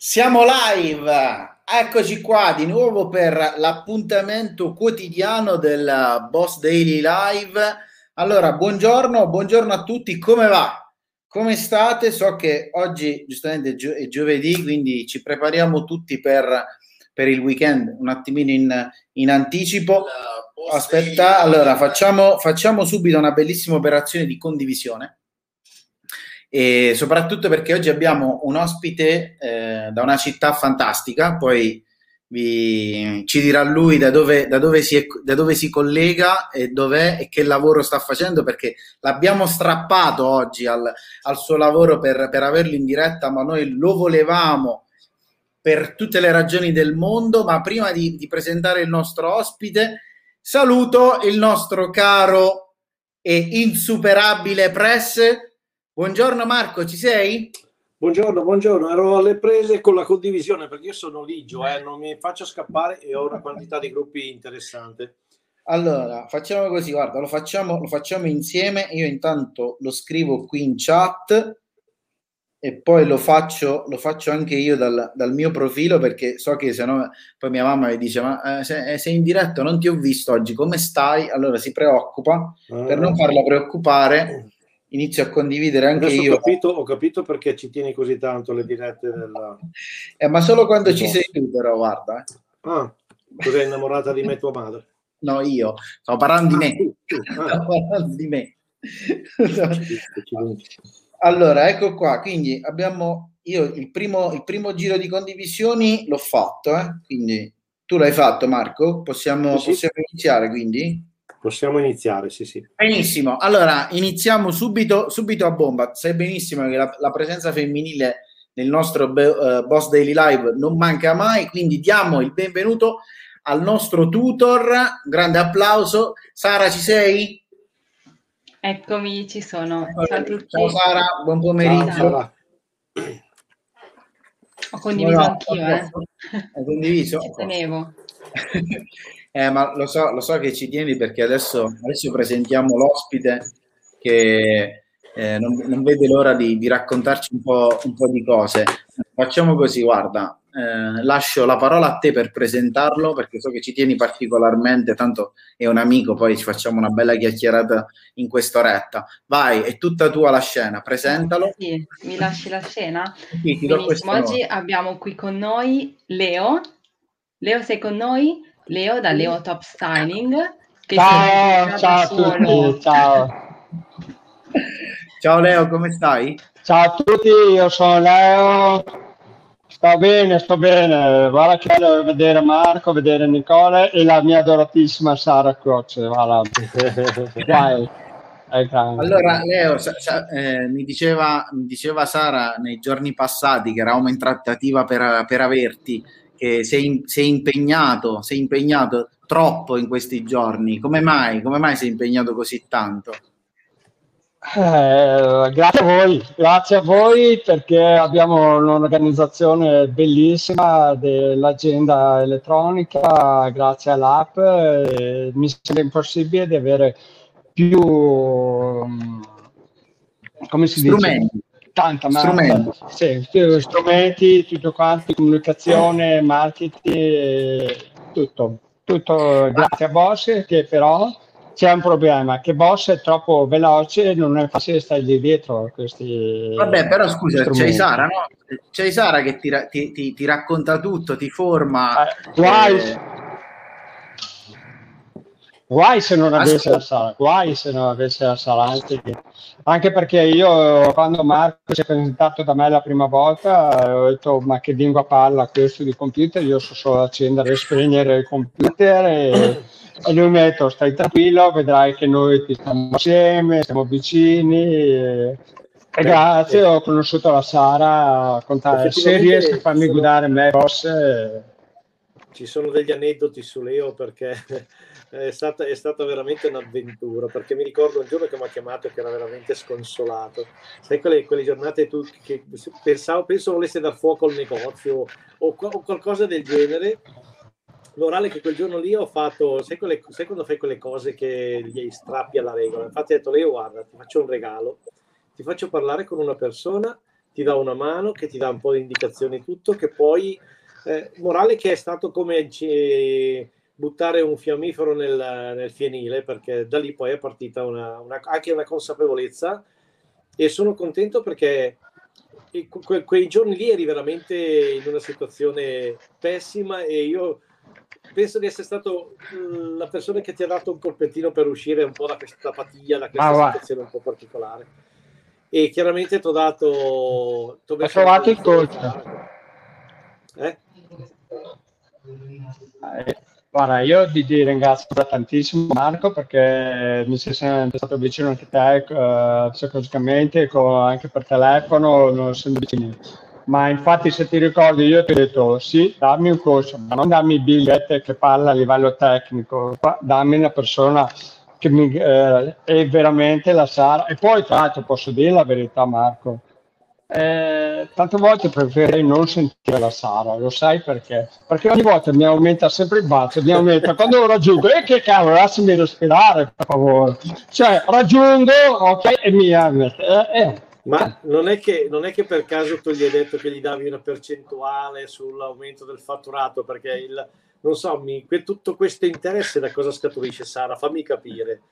Siamo live, eccoci qua di nuovo per l'appuntamento quotidiano del Boss Daily Live. Allora, buongiorno, buongiorno a tutti, come va? Come state? So che oggi giustamente è, gio- è giovedì, quindi ci prepariamo tutti per, per il weekend un attimino in, in anticipo. Aspetta, allora facciamo, facciamo subito una bellissima operazione di condivisione e soprattutto perché oggi abbiamo un ospite eh, da una città fantastica, poi vi, ci dirà lui da dove, da, dove si da dove si collega e dov'è e che lavoro sta facendo perché l'abbiamo strappato oggi al, al suo lavoro per, per averlo in diretta, ma noi lo volevamo per tutte le ragioni del mondo, ma prima di, di presentare il nostro ospite, saluto il nostro caro e insuperabile press Buongiorno Marco, ci sei? Buongiorno, buongiorno, ero alle prese con la condivisione perché io sono ligio, eh, non mi faccio scappare e ho una quantità di gruppi interessante. Allora, facciamo così, guarda, lo facciamo, lo facciamo insieme, io intanto lo scrivo qui in chat e poi lo faccio, lo faccio anche io dal, dal mio profilo perché so che se no poi mia mamma mi dice ma eh, se, eh, sei in diretto non ti ho visto oggi, come stai? Allora si preoccupa, ah. per non farla preoccupare inizio a condividere anche Adesso io. Ho capito, ho capito, perché ci tieni così tanto le dirette della... Eh, ma solo quando no. ci sei tu, però, guarda. Eh. Ah, cos'è innamorata di me tua madre? No, io. Stavo parlando di me. Ah, Stavo parlando di me. allora, ecco qua. Quindi abbiamo... Io il primo, il primo giro di condivisioni l'ho fatto, eh? quindi tu l'hai fatto Marco? Possiamo, sì. possiamo iniziare quindi? Possiamo iniziare, sì, sì. Benissimo, allora iniziamo subito, subito a bomba. Sai benissimo che la, la presenza femminile nel nostro uh, Boss Daily Live non manca mai, quindi diamo il benvenuto al nostro tutor. Grande applauso. Sara, ci sei? Eccomi, ci sono. Ciao a tutti. Ciao Sara, buon pomeriggio. Ciao, Ho condiviso anch'io, eh. Hai condiviso? Ci tenevo. Eh, ma lo so, lo so che ci tieni perché adesso, adesso presentiamo l'ospite che eh, non, non, vede l'ora di, di raccontarci un po', un po', di cose. Facciamo così, guarda, eh, lascio la parola a te per presentarlo perché so che ci tieni particolarmente, tanto è un amico, poi ci facciamo una bella chiacchierata in quest'oretta. Vai, è tutta tua la scena, presentalo. Sì, mi lasci la scena? Sì, Benissimo, oggi abbiamo qui con noi Leo. Leo, sei con noi? Leo da Leo Top Styling. ciao, ciao a tutti, ciao. ciao Leo, come stai? Ciao a tutti, io sono Leo. Sto bene, sto bene. Guarda che bello vedere Marco, vedere Nicola e la mia adoratissima Sara Croce. Guarda. Dai. Allora, Leo, sa, sa, eh, mi, diceva, mi, diceva, Sara nei giorni passati che eravamo in trattativa per, per averti che sei, sei, impegnato, sei impegnato troppo in questi giorni. Come mai? Come mai sei impegnato così tanto? Eh, grazie a voi, grazie a voi perché abbiamo un'organizzazione bellissima dell'agenda elettronica, grazie all'app eh, mi sembra impossibile di avere più come si strumenti. dice tanta strumenti. Sì, strumenti, tutto quanto, comunicazione, marketing, tutto. Tutto grazie a Boss che però c'è un problema, che Boss è troppo veloce e non è facile stare dietro a questi Vabbè, però scusa, c'è Sara, no? C'è Sara che ti, ti, ti, ti racconta tutto, ti forma. Eh, eh, Guai se non avesse la sala, guai se non avesse la sala, anche, anche, perché io quando Marco si è presentato da me la prima volta ho detto ma che lingua parla questo di computer, io so solo accendere e spegnere il computer e, e lui mi ha detto stai tranquillo, vedrai che noi ti stiamo assieme, siamo vicini e, e grazie, ho conosciuto la Sara, contare, se riesco a farmi guidare me, boss. E... Ci sono degli aneddoti su Leo perché è stata, è stata veramente un'avventura perché mi ricordo un giorno che mi ha chiamato che era veramente sconsolato. Sai quelle, quelle giornate tu che pensavo, penso volesse dar fuoco al negozio o, o qualcosa del genere. L'orale che quel giorno lì ho fatto, sai, quelle, sai quando fai quelle cose che gli strappi alla regola? Infatti ho detto, Leo, guarda, ti faccio un regalo, ti faccio parlare con una persona ti dà una mano, che ti dà un po' di indicazioni tutto, che poi eh, morale che è stato come eh, buttare un fiammifero nel, nel, fienile, perché da lì poi è partita una, una, anche una consapevolezza e sono contento perché que, quei giorni lì eri veramente in una situazione pessima e io penso di essere stato mm, la persona che ti ha dato un colpettino per uscire un po' da questa apatia, da questa ah, situazione un po' particolare. E chiaramente ti ho dato... T'ho ho trovato il coach. Eh? eh? Guarda, io ti, ti, ringrazio tantissimo Marco perché mi sei sempre stato vicino anche te uh, psicologicamente, anche per telefono, non essendo vicini ma infatti se ti ricordi io ti ho detto sì, dammi un corso, ma non dammi il biglietto che parla a livello tecnico, dammi una persona che mi, eh, è veramente la Sara. E poi tra l'altro posso dire la verità Marco, eh, tante volte preferirei non sentire la Sara, lo sai perché? Perché ogni volta mi aumenta sempre il bacio, mi aumenta quando lo raggiungo, e eh, che cavolo, lasciami respirare per favore. Cioè, raggiungo, ok, e mi aumenta. Eh, eh ma non è, che, non è che per caso tu gli hai detto che gli davi una percentuale sull'aumento del fatturato, perché il, non so, mi, tutto questo interesse da cosa scaturisce Sara? Fammi capire.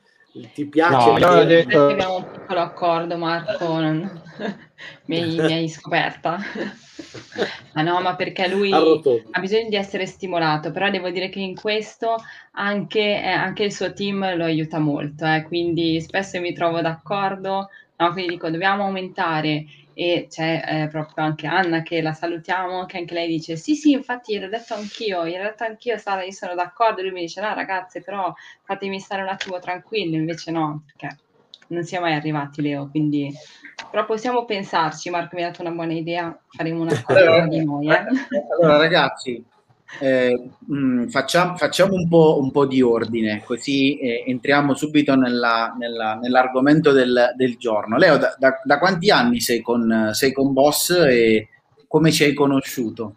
Ti piace? No, io detto... Abbiamo un piccolo accordo, Marco, non... mi, hai, mi, hai, scoperta. ma no, ma perché lui ha bisogno di essere stimolato, però devo dire che in questo anche, eh, anche il suo team lo aiuta molto, eh, quindi spesso mi trovo d'accordo No, quindi dico, dobbiamo aumentare e c'è eh, proprio anche Anna che la salutiamo, che anche lei dice sì sì, infatti l'ho detto anch'io, l'ho detto anch'io Sara, io sono d'accordo, lui mi dice no ragazze però fatemi stare un attimo tranquillo, invece no, perché non siamo mai arrivati Leo, quindi però possiamo pensarci, Marco mi ha dato una buona idea, faremo una cosa allora, di noi. Eh? Allora ragazzi, eh, mh, mm, facciamo, facciamo un, po', un, po', di ordine, così eh, entriamo subito nella, nella, nell'argomento del, del, giorno. Leo, da, da, da, quanti anni sei con, sei con Boss e come ci hai conosciuto?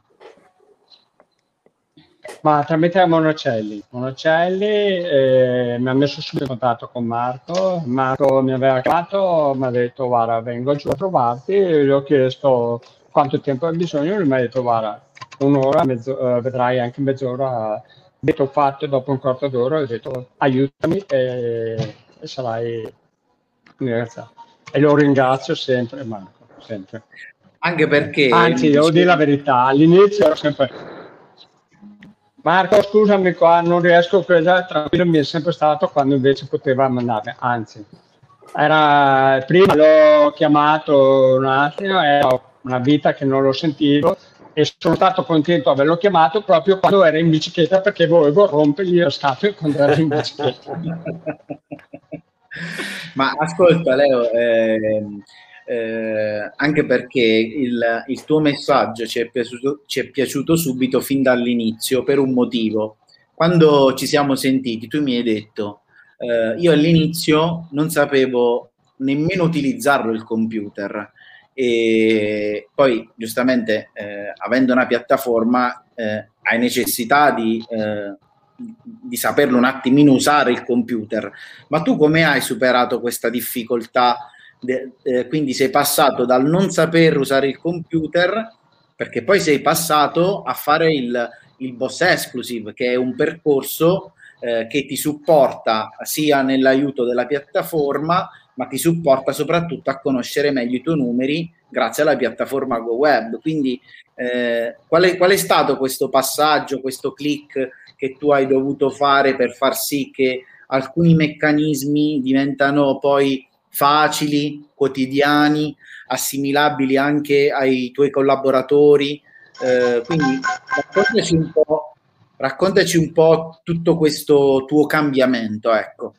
Ma tramite Monocelli. Monocelli eh, mi ha messo subito in contatto con Marco. Marco mi aveva chiamato, mi ha detto guarda vengo giù a trovarti, gli ho chiesto quanto tempo hai bisogno, lui mi ha detto guarda un'ora, mezzo, uh, vedrai anche mezz'ora. Detto fatto, dopo un quarto d'ora ho detto aiutami e, e sarai ringraziato. E lo ringrazio sempre, Marco, sempre. Anche perché... Anzi, devo dire la verità, all'inizio ero sempre... Marco, scusami qua, non riesco a credere, tranquillo mi è sempre stato quando invece poteva mandare, anzi, era, prima l'ho chiamato un attimo, era una vita che non lo sentivo, e sono stato contento di averlo chiamato proprio quando era in bicicletta perché volevo rompergli lo scatole quando era in bicicletta. Ma ascolta Leo, eh, eh, anche perché il, il, tuo messaggio ci è, piaciuto, ci è piaciuto subito fin dall'inizio per un motivo. Quando ci siamo sentiti tu mi hai detto, eh, io all'inizio non sapevo nemmeno utilizzarlo il computer e poi giustamente eh, avendo una piattaforma eh, hai necessità di, eh, di, saperlo un attimino usare il computer. Ma tu come hai superato questa difficoltà? De, eh, quindi sei passato dal non saper usare il computer perché poi sei passato a fare il, il boss exclusive che è un percorso eh, che ti supporta sia nell'aiuto della piattaforma ma ti supporta soprattutto a conoscere meglio i tuoi numeri grazie alla piattaforma GoWeb. Quindi eh, qual, è, qual è stato questo passaggio, questo click che tu hai dovuto fare per far sì che alcuni meccanismi diventano poi facili, quotidiani, assimilabili anche ai tuoi collaboratori. Eh, quindi raccontaci un, raccontaci un po' tutto questo tuo cambiamento, ecco.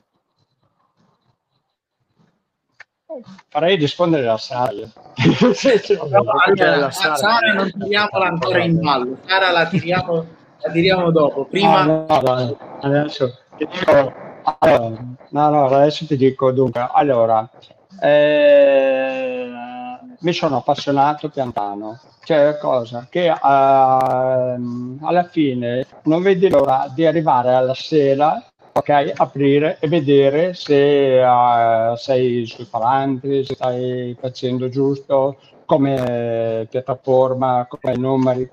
Farei rispondere a Sara. no, allora, Sara. Sara non tiriamola ancora in ballo, Sara la tiriamo, la tiriamo dopo. Prima... No, no, adesso ti dico, allora, no, no, adesso ti dico dunque, allora, eh, mi sono appassionato piantano, cioè cosa che eh, alla fine non vedi l'ora di arrivare alla sera ok, aprire e vedere se uh, sei sui parametri, se stai facendo giusto, come piattaforma, come numeri,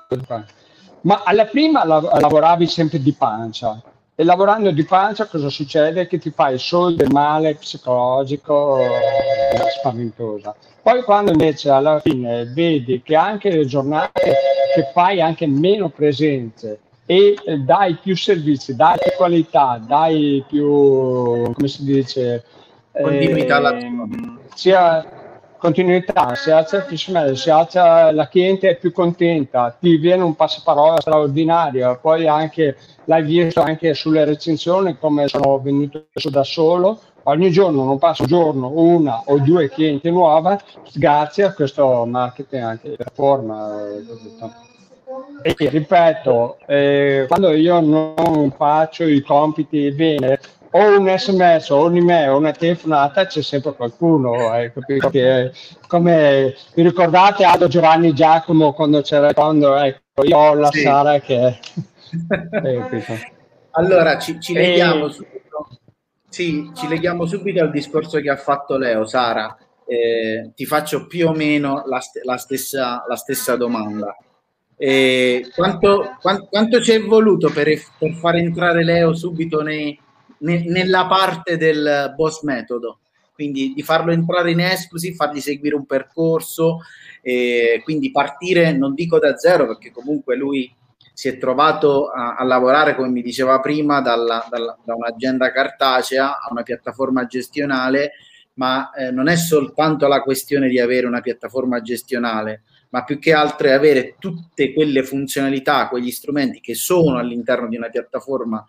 ma alla prima lav- lavoravi sempre di pancia e lavorando di pancia cosa succede? Che ti fai solo del male psicologico spaventosa. Poi quando invece alla fine vedi che anche le giornate che fai anche meno presenze e dai più servizi, dai più qualità, dai più, come si dice, continuità eh, sia continuità, si alza il fish si alza la cliente è più contenta, ti viene un passaparola straordinario, poi anche l'hai visto anche sulle recensioni come sono venuto da solo, ogni giorno non passa un giorno una o due clienti nuove grazie a questo marketing anche di forma. E ripeto, eh, quando io non faccio i compiti bene, o un sms o un'email o una telefonata c'è sempre qualcuno eh, capito? Che, come vi ricordate Aldo Giovanni Giacomo quando c'era quando ecco io ho la sì. Sara che eh, allora ci, ci leghiamo e... subito. Sì, ci leghiamo subito al discorso che ha fatto Leo Sara. Eh, ti faccio più o meno la, st- la, stessa, la stessa domanda eh, quanto, quanto, quanto, ci è voluto per, per far entrare Leo subito nei, ne, nella parte del boss metodo, quindi di farlo entrare in exclusive, fargli seguire un percorso, e quindi partire, non dico da zero, perché comunque lui si è trovato a, a lavorare, come mi diceva prima, dalla, dalla, da un'agenda cartacea a una piattaforma gestionale, ma eh, non è soltanto la questione di avere una piattaforma gestionale, ma più che altro è avere tutte quelle funzionalità, quegli strumenti che sono all'interno di una piattaforma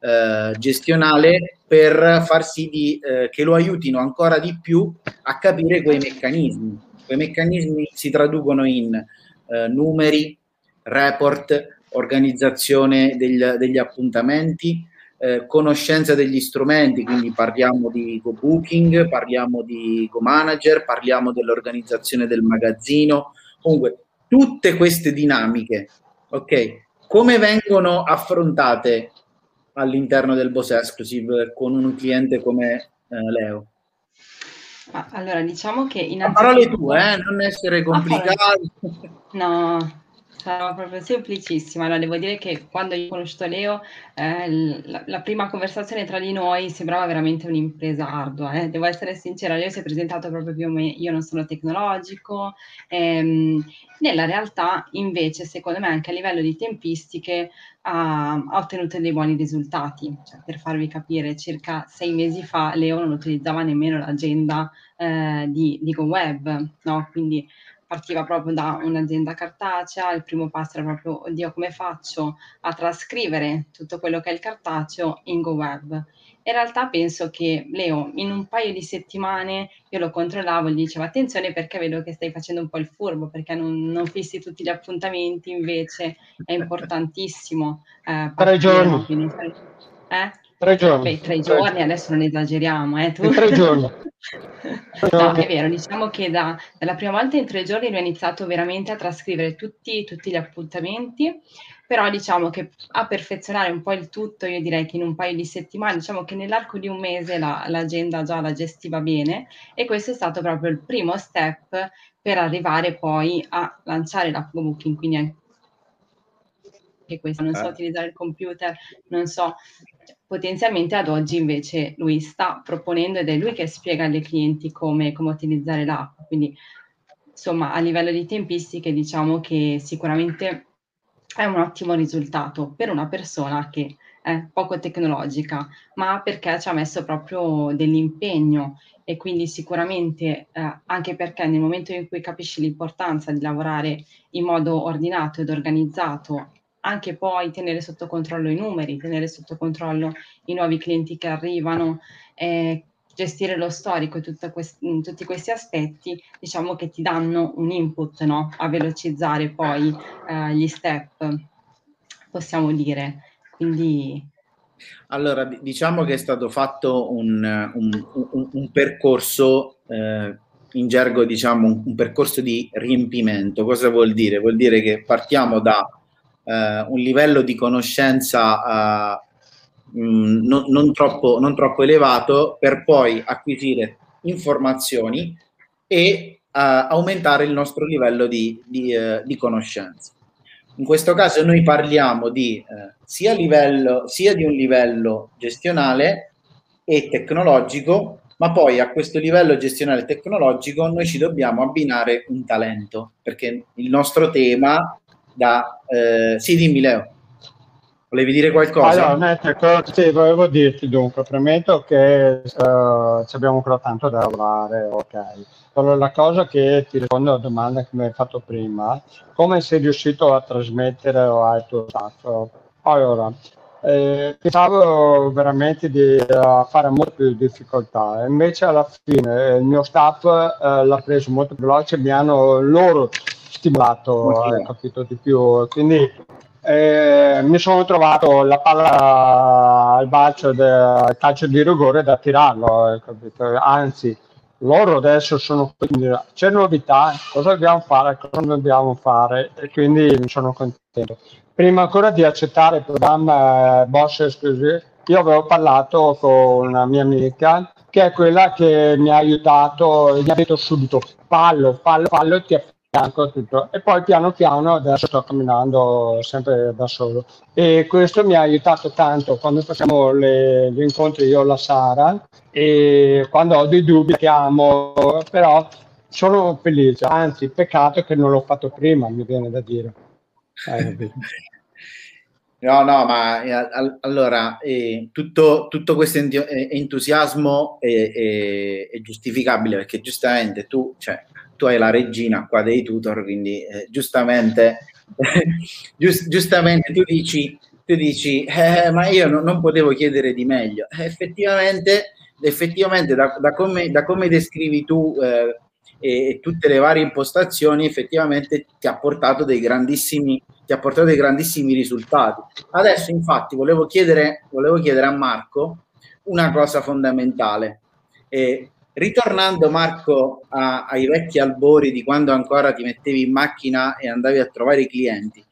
eh, gestionale per far sì di, eh, che lo aiutino ancora di più a capire quei meccanismi. Quei meccanismi si traducono in eh, numeri, report, organizzazione degli, degli appuntamenti, eh, conoscenza degli strumenti, quindi parliamo di Go Booking, parliamo di Go Manager, parliamo dell'organizzazione del magazzino, comunque tutte queste dinamiche, ok? Come vengono affrontate all'interno del Boss Exclusive con un cliente come eh, Leo? allora, diciamo che innanzitutto... parole tue, eh? non essere complicato. No, Sarà proprio semplicissima. Allora, devo dire che quando io ho conosciuto Leo, eh, la, la, prima conversazione tra di noi sembrava veramente un'impresa ardua. Eh. Devo essere sincera, Leo si è presentato proprio più o meno, io non sono tecnologico. Ehm, nella realtà, invece, secondo me, anche a livello di tempistiche, ha, ha ottenuto dei buoni risultati. Cioè, per farvi capire, circa sei mesi fa Leo non utilizzava nemmeno l'agenda eh, di, di GoWeb, no? Quindi partiva proprio da un'azienda cartacea, il primo passo era proprio, oddio, come faccio a trascrivere tutto quello che è il cartaceo in GoWeb? In realtà penso che Leo, in un paio di settimane io lo controllavo e gli dicevo attenzione perché vedo che stai facendo un po' il furbo, perché non, non fissi tutti gli appuntamenti, invece è importantissimo. Eh, Tre giorni. Eh? Tre giorni. Beh, tre giorni, adesso non esageriamo. Eh, tu. Tre giorni. no, è vero, diciamo che da, dalla prima volta in tre giorni lui ha iniziato veramente a trascrivere tutti, tutti gli appuntamenti, però diciamo che a perfezionare un po' il tutto, io direi che in un paio di settimane, diciamo che nell'arco di un mese la, l'agenda già la gestiva bene e questo è stato proprio il primo step per arrivare poi a lanciare la booking, quindi anche questo, non so eh. utilizzare il computer, non so potenzialmente ad oggi invece lui sta proponendo ed è lui che spiega alle clienti come, come utilizzare l'app. Quindi insomma a livello di tempistiche diciamo che sicuramente è un ottimo risultato per una persona che è poco tecnologica, ma perché ci ha messo proprio dell'impegno e quindi sicuramente eh, anche perché nel momento in cui capisci l'importanza di lavorare in modo ordinato ed organizzato anche poi tenere sotto controllo i numeri, tenere sotto controllo i nuovi clienti che arrivano, eh, gestire lo storico e quest- tutti questi aspetti, diciamo che ti danno un input no? a velocizzare poi eh, gli step, possiamo dire. Quindi allora, diciamo che è stato fatto un, un, un, un percorso, eh, in gergo diciamo un, percorso di riempimento. Cosa vuol dire? Vuol dire che partiamo da eh, un livello di conoscenza eh, mh, non, non, troppo, non troppo elevato per poi acquisire informazioni e aumentare il nostro livello di, di, eh, di, conoscenza. In questo caso noi parliamo di, eh, sia, livello, sia di un livello gestionale e tecnologico, ma poi a questo livello gestionale e tecnologico noi ci dobbiamo abbinare un talento, perché il nostro tema da... Eh, sì, dimmi Leo. Volevi dire qualcosa? Allora, ecco, sì, volevo dirti dunque, premetto che uh, abbiamo ancora tanto da lavorare, ok. Allora, la cosa che ti rispondo alla domanda che mi hai fatto prima, come sei riuscito a trasmettere al tuo staff? Allora, eh, pensavo veramente di uh, fare molto più difficoltà, invece alla fine il mio staff uh, l'ha preso molto veloce, mi hanno loro stimolato, hai capito di più, quindi eh, mi sono trovato la palla al balzo del calcio di rigore da tirarlo, anzi loro adesso sono c'è novità, cosa dobbiamo fare, cosa dobbiamo fare e quindi mi sono contento. Prima ancora di accettare il programma eh, Boss Exclusive, io avevo parlato con una mia amica che è quella che mi ha aiutato e mi ha detto subito fallo, fallo, fallo e ti tutto. E poi piano piano adesso sto camminando sempre da solo. E questo mi ha aiutato tanto quando facciamo le, gli incontri io e la Sara e quando ho dei dubbi chiamo, però sono felice, anzi peccato che non l'ho fatto prima, mi viene da dire. Eh, No, no, ma eh, allora eh, tutto, tutto, questo eh, entusiasmo è, è, è, giustificabile perché giustamente tu, cioè, tu hai la regina qua dei tutor, quindi eh, giustamente, giust, giustamente tu dici, tu dici eh, ma io no, non potevo chiedere di meglio. Eh, effettivamente, effettivamente da, da, come, da, come, descrivi tu eh, e tutte le varie impostazioni, effettivamente ti ha portato dei grandissimi, ti ha portato dei grandissimi risultati. Adesso, infatti, volevo chiedere, volevo chiedere a Marco una cosa fondamentale. Eh, Ritornando Marco a, ai vecchi albori di quando ancora ti mettevi in macchina e andavi a trovare i clienti,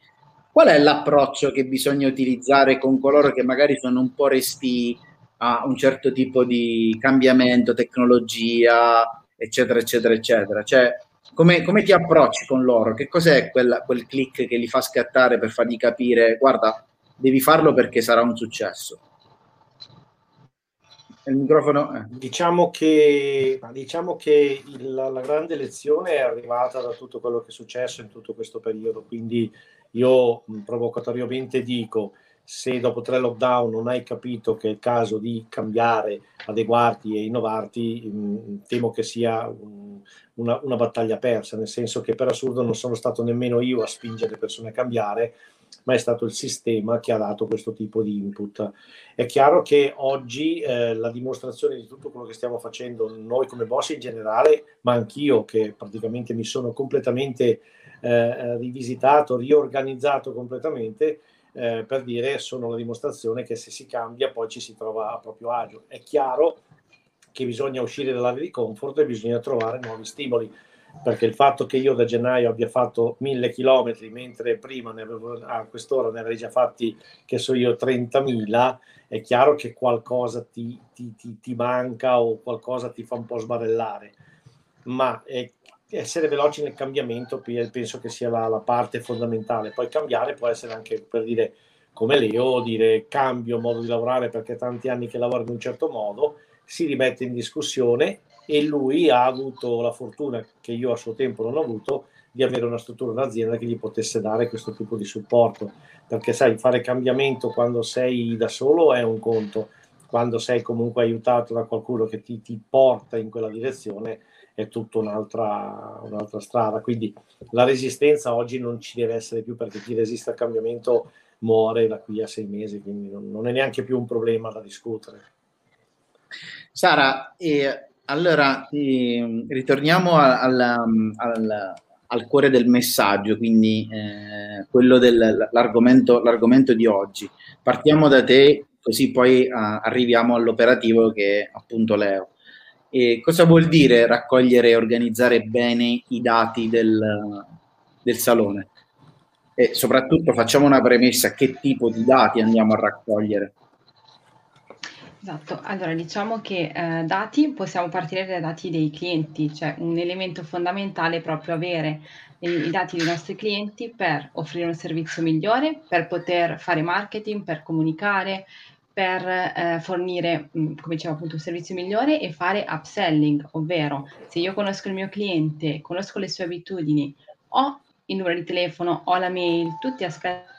qual è l'approccio che bisogna utilizzare con coloro che magari sono un po' resti a un certo tipo di cambiamento, tecnologia, eccetera, eccetera, eccetera? Cioè, come, come ti approcci con loro? Che cos'è quel, quel click che li fa scattare per fargli capire, guarda, devi farlo perché sarà un successo? Il microfono. Eh. Diciamo che, diciamo che il, la grande lezione è arrivata da tutto quello che è successo in tutto questo periodo, quindi io provocatoriamente dico, se dopo tre lockdown non hai capito che è il caso di cambiare, adeguarti e innovarti, mh, temo che sia un, una, una battaglia persa, nel senso che per assurdo non sono stato nemmeno io a spingere le persone a cambiare, ma è stato il sistema che ha dato questo tipo di input. È chiaro che oggi eh, la dimostrazione di tutto quello che stiamo facendo noi come boss in generale, ma anch'io che praticamente mi sono completamente eh, rivisitato, riorganizzato completamente, eh, per dire sono la dimostrazione che se si cambia poi ci si trova a proprio agio. È chiaro che bisogna uscire dall'area di comfort e bisogna trovare nuovi stimoli perché il fatto che io da gennaio abbia fatto mille chilometri mentre prima avevo, a quest'ora ne avrei già fatti, che so io, 30.000, è chiaro che qualcosa ti, ti, ti, ti manca o qualcosa ti fa un po' sbarellare, ma è, essere veloci nel cambiamento penso che sia la, la, parte fondamentale. Poi cambiare può essere anche per dire come Leo, dire cambio modo di lavorare perché tanti anni che lavoro in un certo modo, si rimette in discussione e lui ha avuto la fortuna che io a suo tempo non ho avuto di avere una struttura, un'azienda che gli potesse dare questo tipo di supporto, perché sai, fare cambiamento quando sei da solo è un conto, quando sei comunque aiutato da qualcuno che ti, ti porta in quella direzione è tutta un'altra, un'altra strada. Quindi la resistenza oggi non ci deve essere più perché chi resiste al cambiamento muore da qui a sei mesi, quindi non, non è neanche più un problema da discutere. Sara, eh, allora, eh, ritorniamo al, al, al, cuore del messaggio, quindi eh, quello dell'argomento l'argomento di oggi. Partiamo da te, così poi uh, arriviamo all'operativo che è appunto Leo. E cosa vuol dire raccogliere e organizzare bene i dati del, del salone? E soprattutto facciamo una premessa, che tipo di dati andiamo a raccogliere? Esatto, allora diciamo che eh, dati, possiamo partire dai dati dei clienti, cioè un elemento fondamentale è proprio avere i, i dati dei nostri clienti per offrire un servizio migliore, per poter fare marketing, per comunicare, per eh, fornire, mh, mm, come dicevo appunto, un servizio migliore e fare upselling, ovvero se io conosco il mio cliente, conosco le sue abitudini, ho il numero di telefono, ho la mail, tutti aspetti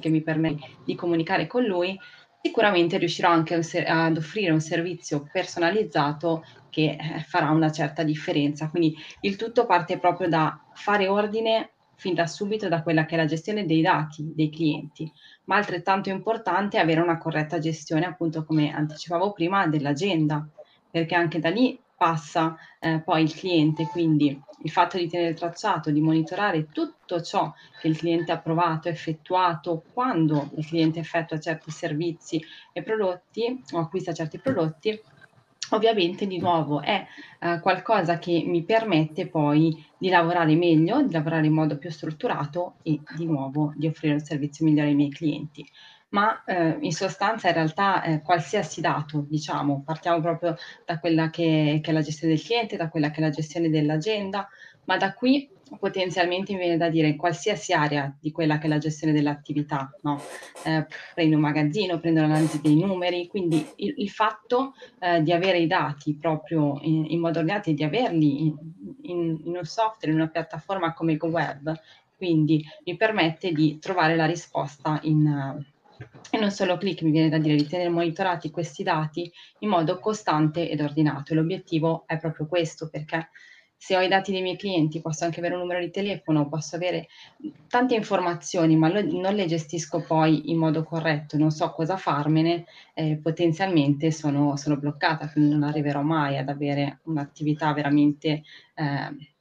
che mi permettono di comunicare con lui, sicuramente riuscirò anche ad offrire un servizio personalizzato che eh, farà una certa differenza. Quindi il tutto parte proprio da fare ordine fin da subito da quella che è la gestione dei dati dei clienti, ma altrettanto importante è avere una corretta gestione, appunto come anticipavo prima, dell'agenda, perché anche da lì passa eh, poi il cliente, quindi il fatto di tenere tracciato, di monitorare tutto ciò che il cliente ha provato, effettuato, quando il cliente effettua certi servizi e prodotti o acquista certi prodotti, ovviamente di nuovo è eh, qualcosa che mi permette poi di lavorare meglio, di lavorare in modo più strutturato e di nuovo di offrire un servizio migliore ai miei clienti. Ma eh, in sostanza in realtà eh, qualsiasi dato, diciamo, partiamo proprio da quella che, che, è la gestione del cliente, da quella che è la gestione dell'agenda, ma da qui potenzialmente mi viene da dire qualsiasi area di quella che è la gestione dell'attività, no? eh, prendo un magazzino, prendo l'analisi dei numeri, quindi il, il fatto eh, di avere i dati proprio in, in modo ordinato e di averli in, in, in, un software, in una piattaforma come GoWeb, quindi mi permette di trovare la risposta in... in un solo clic mi viene da dire di tenere monitorati questi dati in modo costante ed ordinato. E l'obiettivo è proprio questo, perché se ho i dati dei miei clienti, posso anche avere un numero di telefono, posso avere tante informazioni, ma lo, non le gestisco poi in modo corretto, non so cosa farmene, eh, potenzialmente sono, sono, bloccata, quindi non arriverò mai ad avere un'attività veramente eh,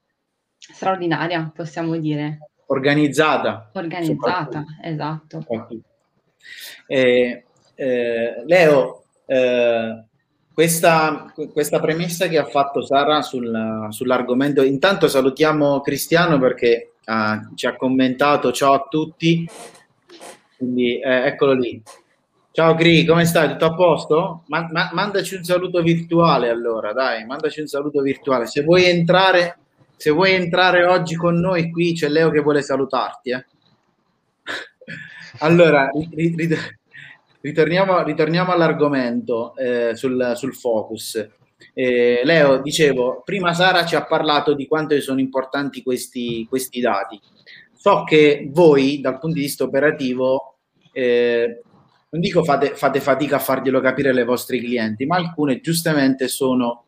straordinaria, possiamo dire. Organizzata. Organizzata, esatto. Eh, eh, Leo, eh, questa, questa, premessa che ha fatto Sara sul, sull'argomento, intanto salutiamo Cristiano perché uh, ci ha commentato ciao a tutti, quindi eh, eccolo lì. Ciao Cri, come stai? Tutto a posto? Ma, ma, mandaci un saluto virtuale allora, dai, mandaci un saluto virtuale. Se vuoi entrare, se vuoi entrare oggi con noi qui, c'è Leo che vuole salutarti. Eh. Allora, ri, ri, ritorniamo, ritorniamo all'argomento eh, sul, sul, focus. Eh, Leo, dicevo, prima Sara ci ha parlato di quanto sono importanti questi, questi dati. So che voi, dal punto di vista operativo, eh, non dico fate, fate, fatica a farglielo capire ai vostri clienti, ma alcune giustamente sono,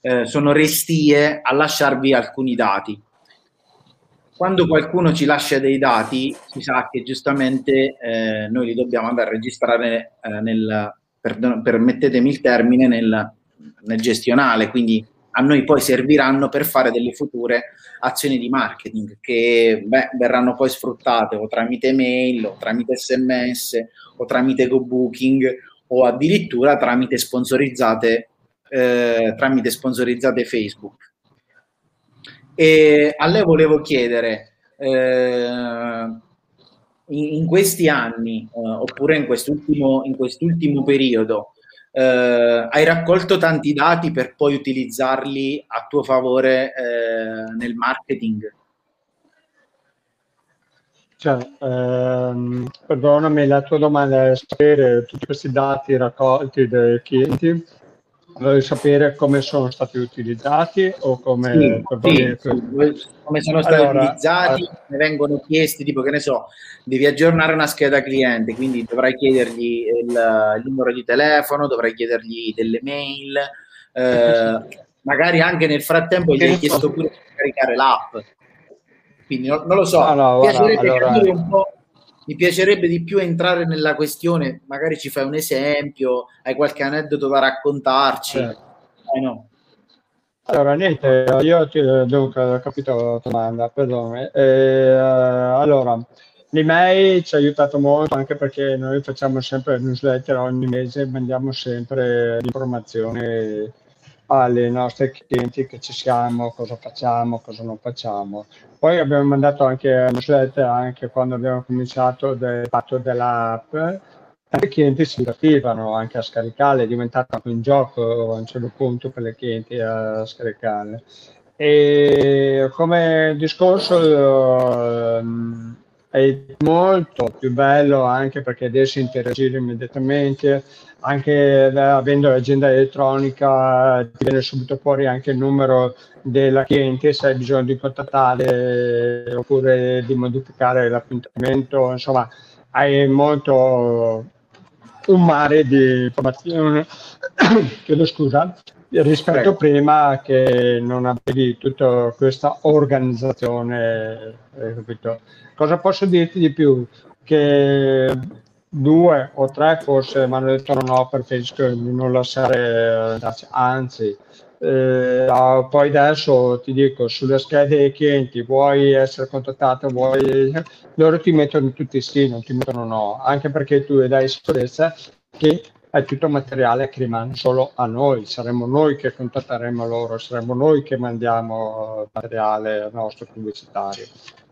eh, sono restie a lasciarvi alcuni dati quando qualcuno ci lascia dei dati, si sa che giustamente eh, noi li dobbiamo andare a registrare eh, nel, per, permettetemi il termine, nel, nel, gestionale, quindi a noi poi serviranno per fare delle future azioni di marketing che beh, verranno poi sfruttate o tramite mail o tramite sms o tramite go booking o addirittura tramite sponsorizzate, eh, tramite sponsorizzate Facebook. E a lei volevo chiedere, eh, in, questi anni, eh, oppure in quest'ultimo, in quest'ultimo periodo, eh, hai raccolto tanti dati per poi utilizzarli a tuo favore eh, nel marketing? Cioè, ehm, perdonami, la tua domanda è sapere tutti questi dati raccolti dai clienti Vuoi sapere come sono stati utilizzati o come, sì, sì, come sono stati allora, utilizzati? Allora. Ne vengono chiesti, tipo che ne so, devi aggiornare una scheda cliente, quindi dovrai chiedergli il, il numero di telefono, dovrai chiedergli delle mail, eh, magari anche nel frattempo gli hai chiesto pure di caricare l'app. Quindi non, non lo so, ah, no, piacerebbe guarda, allora, un po' mi piacerebbe di più entrare nella questione, magari ci fai un esempio, hai qualche aneddoto da raccontarci. Eh. Eh no. Allora, niente, io ti, dunque, ho capito la domanda, perdone. Eh, allora, l'email ci ha aiutato molto anche perché noi facciamo sempre newsletter ogni mese, mandiamo sempre l'informazione alle nostre clienti che ci siamo, cosa facciamo, cosa non facciamo. Poi abbiamo mandato anche newsletter anche quando abbiamo cominciato del fatto dell'app tanti clienti si divertivano anche a scaricarle, è diventato anche un gioco a un certo punto per i clienti a scaricarle. E come discorso eh, è molto più bello anche perché adesso interagire immediatamente, anche avendo l'agenda elettronica ti viene subito fuori anche il numero della cliente se hai bisogno di contattare oppure di modificare l'appuntamento, insomma hai molto un mare di informazioni, chiedo scusa, rispetto a prima che non avevi tutta questa organizzazione. Capito? Cosa posso dirti di più? Che due o tre forse mi hanno detto no, preferisco non lasciare, anzi, eh, poi adesso ti dico sulle schede dei clienti vuoi essere contattato vuoi loro ti mettono tutti sì non ti mettono no. Anche perché tu dai sicurezza che è tutto materiale che rimane solo a noi. Saremo noi che contatteremo loro saremo noi che mandiamo materiale al nostro pubblicitario.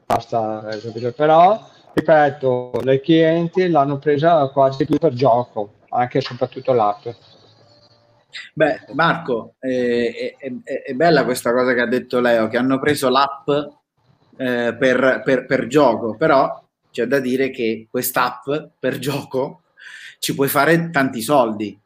Basta eh, però ripeto le clienti l'hanno presa quasi più per gioco anche e soprattutto l'app Beh, Marco, eh, è, è, è, bella questa cosa che ha detto Leo, che hanno preso l'app eh, per, per, per, gioco, però c'è da dire che quest'app per gioco ci puoi fare tanti soldi,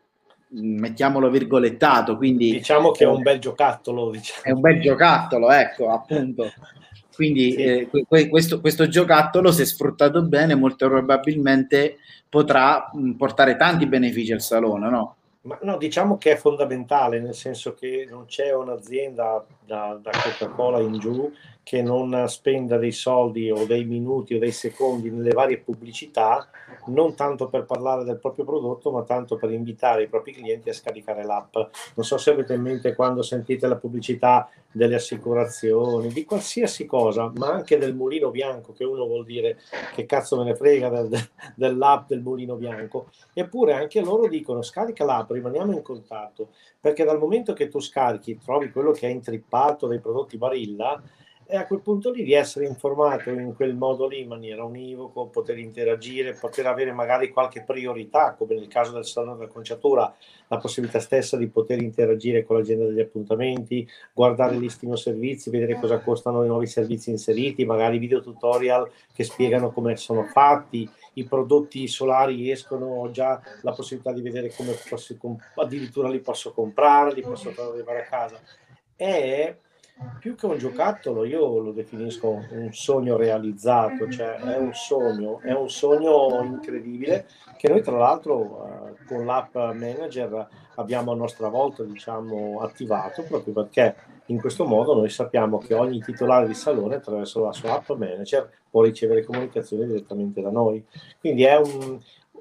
mettiamolo virgolettato, quindi... Diciamo che è un bel giocattolo. Diciamo. È un bel giocattolo, ecco, appunto. Quindi sì. eh, questo, questo, giocattolo, se sfruttato bene, molto probabilmente potrà portare tanti benefici al salone, no? Ma no, diciamo che è fondamentale, nel senso che non c'è un'azienda da, da Coca-Cola in giù che non spenda dei soldi o dei minuti o dei secondi nelle varie pubblicità, non tanto per parlare del proprio prodotto, ma tanto per invitare i propri clienti a scaricare l'app. Non so se avete in mente quando sentite la pubblicità delle assicurazioni, di qualsiasi cosa, ma anche del mulino bianco, che uno vuol dire che cazzo me ne frega del, dell'app del mulino bianco. Eppure anche loro dicono scarica l'app, rimaniamo in contatto, perché dal momento che tu scarichi, trovi quello che è intrippato dei prodotti Barilla, e a quel punto lì di essere informato in quel modo lì in maniera univoco, poter interagire, poter avere magari qualche priorità, come nel caso del salone della conciatura, la possibilità stessa di poter interagire con l'agenda degli appuntamenti, guardare il listino servizi, vedere cosa costano i nuovi servizi inseriti, magari video tutorial che spiegano come sono fatti, i prodotti solari escono già la possibilità di vedere come posso, addirittura li posso comprare, li posso arrivare a casa. È più che un giocattolo, io lo definisco un sogno realizzato, cioè è un sogno, è un sogno incredibile che noi tra l'altro eh, con l'app manager abbiamo a nostra volta diciamo, attivato proprio perché in questo modo noi sappiamo che ogni titolare di salone attraverso la sua app manager può ricevere comunicazioni direttamente da noi. Quindi è un,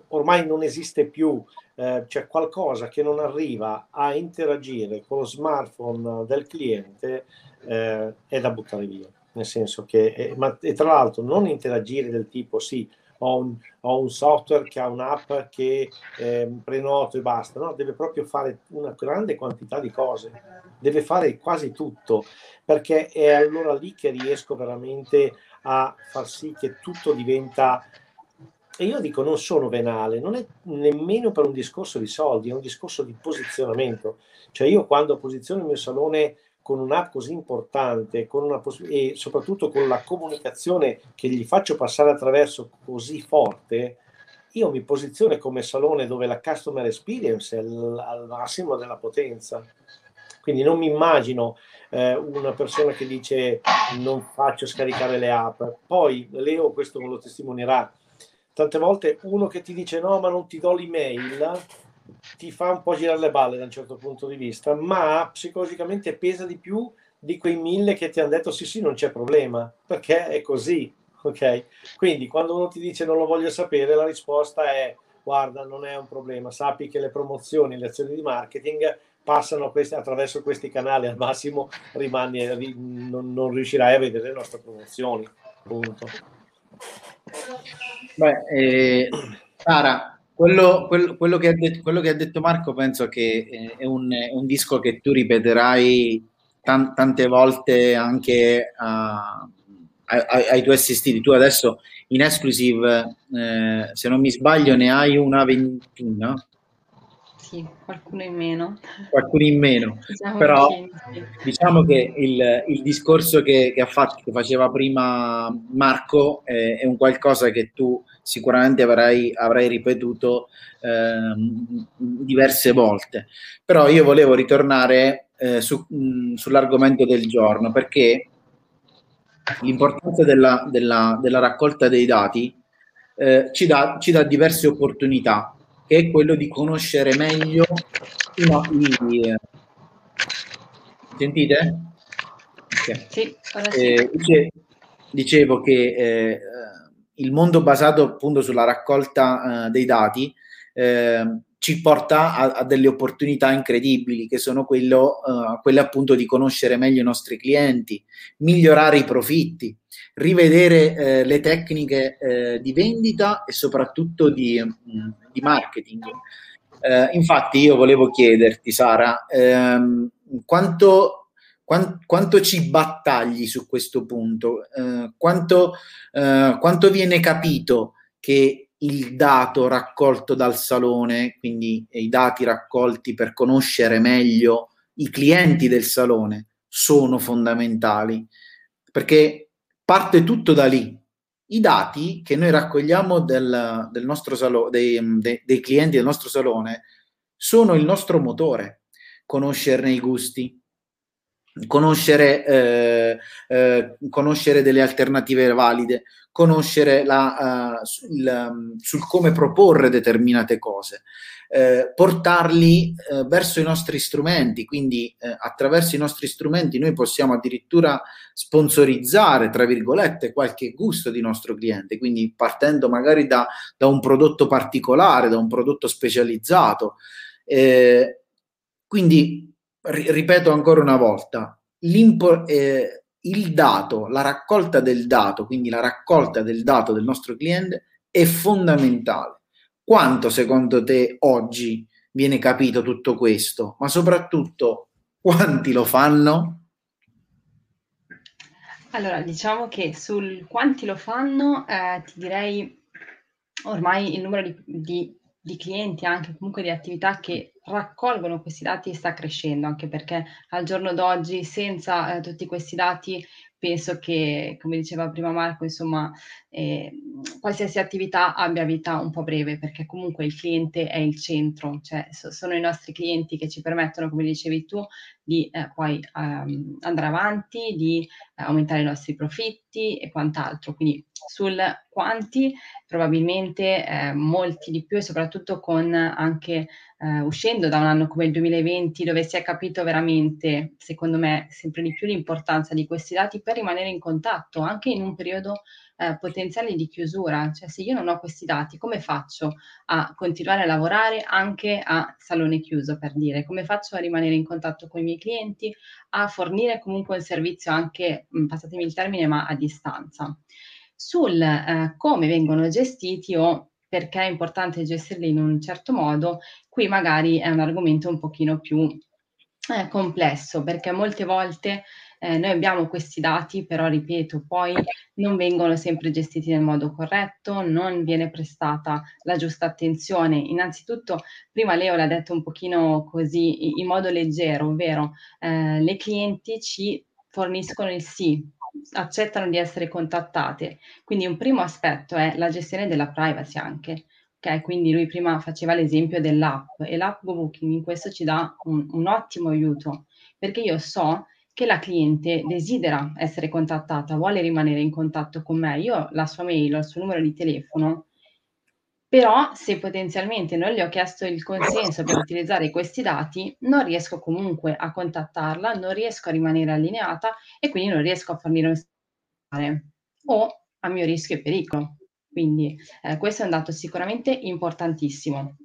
ormai non esiste più eh, c'è qualcosa che non arriva a interagire con lo smartphone del cliente eh, è da buttare via. Nel senso che, eh, ma, e tra l'altro, non interagire del tipo sì, ho un, ho un software che ha un'app che eh, prenoto e basta, no, deve proprio fare una grande quantità di cose, deve fare quasi tutto, perché è allora lì che riesco veramente a far sì che tutto diventa e io dico non sono venale, non è nemmeno per un discorso di soldi, è un discorso di posizionamento. Cioè io quando posiziono il mio salone con un'app così importante poss- e soprattutto con la comunicazione che gli faccio passare attraverso così forte, io mi posiziono come salone dove la customer experience è al, al massimo della potenza. Quindi non mi immagino eh, una persona che dice non faccio scaricare le app. Poi Leo questo me lo testimonierà. Tante volte uno che ti dice no, ma non ti do l'email, ti fa un po' girare le balle da un certo punto di vista, ma psicologicamente pesa di più di quei mille che ti hanno detto sì sì non c'è problema, perché è così, ok? Quindi quando uno ti dice non lo voglio sapere, la risposta è guarda non è un problema, sappi che le promozioni, le azioni di marketing passano questi, attraverso questi canali, al massimo rimani, non, non riuscirai a vedere le nostre promozioni, punto. Beh, eh, Sara, quello, quello, quello, che detto, quello, che ha detto, Marco penso che eh, è un, è un disco che tu ripeterai tan, tante volte anche uh, ai, ai, tuoi assistiti. Tu adesso in exclusive, eh, se non mi sbaglio, ne hai una ventina. Sì, qualcuno in meno. Qualcuno in meno. Diciamo Però diciamo che il, il discorso che, che, ha fatto, che faceva prima Marco è, è un qualcosa che tu sicuramente avrai, avrai ripetuto eh, diverse volte. Però io volevo ritornare eh, su, mh, sull'argomento del giorno perché l'importanza della, della, della raccolta dei dati eh, ci, dà, ci dà diverse opportunità, che è quello di conoscere meglio i, i, sentite? Okay. Sì, eh, dice, dicevo che eh, il mondo basato appunto sulla raccolta eh, dei dati eh, ci porta a, a, delle opportunità incredibili che sono quello, uh, quelle appunto di conoscere meglio i nostri clienti, migliorare i profitti, rivedere eh, le tecniche eh, di vendita e soprattutto di, mh, mm, di marketing. Eh, infatti io volevo chiederti, Sara, ehm, quanto, quant, quanto, ci battagli su questo punto? Eh, quanto, eh, quanto viene capito che il dato raccolto dal salone, quindi i dati raccolti per conoscere meglio i clienti del salone, sono fondamentali, perché parte tutto da lì. I dati che noi raccogliamo del, del nostro salone, dei, dei, dei clienti del nostro salone, sono il nostro motore. Conoscerne i gusti, conoscere, eh, eh, conoscere delle alternative valide, conoscere la, uh, il, um, sul come proporre determinate cose, eh, portarli eh, verso i nostri strumenti, quindi eh, attraverso i nostri strumenti noi possiamo addirittura sponsorizzare, tra virgolette, qualche gusto di nostro cliente, quindi partendo magari da, da un prodotto particolare, da un prodotto specializzato. Eh, quindi, ri- ripeto ancora una volta, eh, il dato, la raccolta del dato, quindi la raccolta del dato del nostro cliente è fondamentale. Quanto secondo te oggi viene capito tutto questo? Ma soprattutto quanti lo fanno? Allora, diciamo che sul quanti lo fanno, eh, ti direi ormai il numero di, di, di clienti, anche comunque di attività che raccolgono questi dati sta crescendo, anche perché al giorno d'oggi senza eh, tutti questi dati penso che, come diceva prima Marco, insomma, eh, qualsiasi attività abbia vita un po' breve, perché comunque il cliente è il centro, cioè so, sono i nostri clienti che ci permettono, come dicevi tu, di eh, poi ehm, andare avanti, di eh, aumentare i nostri profitti e quant'altro. Quindi sul quanti probabilmente eh, molti di più e soprattutto con anche eh, uscendo da un anno come il 2020 dove si è capito veramente, secondo me, sempre di più l'importanza di questi dati per rimanere in contatto anche in un periodo eh, potenziale di chiusura. Cioè se io non ho questi dati, come faccio a continuare a lavorare anche a salone chiuso, per dire? Come faccio a rimanere in contatto con i miei clienti, a fornire comunque un servizio anche, passatemi il termine, ma a distanza? Sul eh, come vengono gestiti o perché è importante gestirli in un certo modo, qui magari è un argomento un pochino più eh, complesso, perché molte volte eh, noi abbiamo questi dati, però ripeto, poi non vengono sempre gestiti nel modo corretto, non viene prestata la giusta attenzione. Innanzitutto, prima Leo l'ha detto un pochino così in modo leggero, ovvero eh, le clienti ci forniscono il sì, accettano di essere contattate. Quindi un primo aspetto è la gestione della privacy anche. Okay, quindi lui prima faceva l'esempio dell'app e l'app GoBooking in questo ci dà un, un ottimo aiuto perché io so che la cliente desidera essere contattata, vuole rimanere in contatto con me, io la sua mail, il suo numero di telefono, però se potenzialmente non le ho chiesto il consenso per utilizzare questi dati, non riesco comunque a contattarla, non riesco a rimanere allineata e quindi non riesco a fornire un servizio o a mio rischio e pericolo. Quindi eh, questo è un dato sicuramente importantissimo.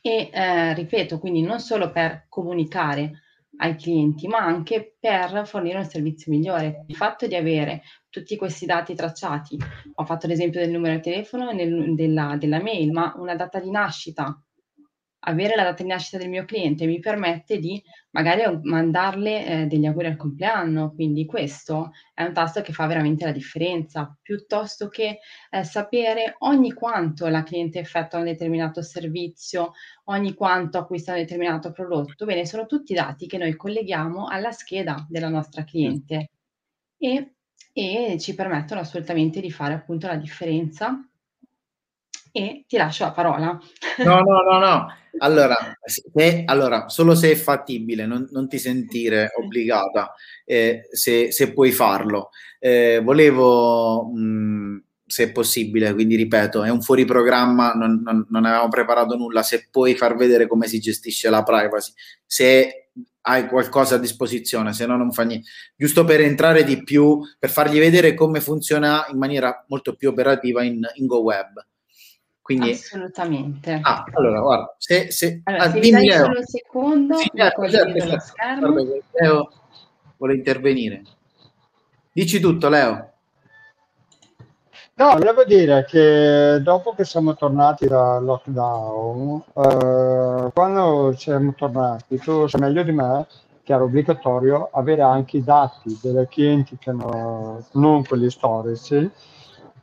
E eh, ripeto, quindi non solo per comunicare ai clienti, ma anche per fornire un servizio migliore. Il fatto di avere tutti questi dati tracciati, ho fatto l'esempio del numero di telefono e nel, della, della mail, ma una data di nascita avere la data di nascita del mio cliente mi permette di magari mandarle eh, degli auguri al compleanno, quindi questo è un tasto che fa veramente la differenza, piuttosto che eh, sapere ogni quanto la cliente effettua un determinato servizio, ogni quanto acquista un determinato prodotto. Bene, sono tutti dati che noi colleghiamo alla scheda della nostra cliente e, e ci permettono assolutamente di fare appunto la differenza e ti lascio la parola. No, no, no, no. Allora, se, allora solo se è fattibile, non, non ti sentire obbligata eh, se, se, puoi farlo. Eh, volevo, mh, mm, se è possibile, quindi ripeto, è un fuori programma, non, non, non avevamo preparato nulla, se puoi far vedere come si gestisce la privacy, se hai qualcosa a disposizione, se no non fa niente. Giusto per entrare di più, per fargli vedere come funziona in maniera molto più operativa in, in GoWeb. Quindi, Assolutamente. Ah, allora, guarda, se, se, allora, ah, se dimmi Leo. solo un secondo, sì, certo, certo, certo. schermo. Leo vuole intervenire. Dici tutto, Leo. No, volevo dire che dopo che siamo tornati dal lockdown, eh, quando siamo tornati, tu sai meglio di me che era obbligatorio avere anche i dati dei clienti che no, non quelli storici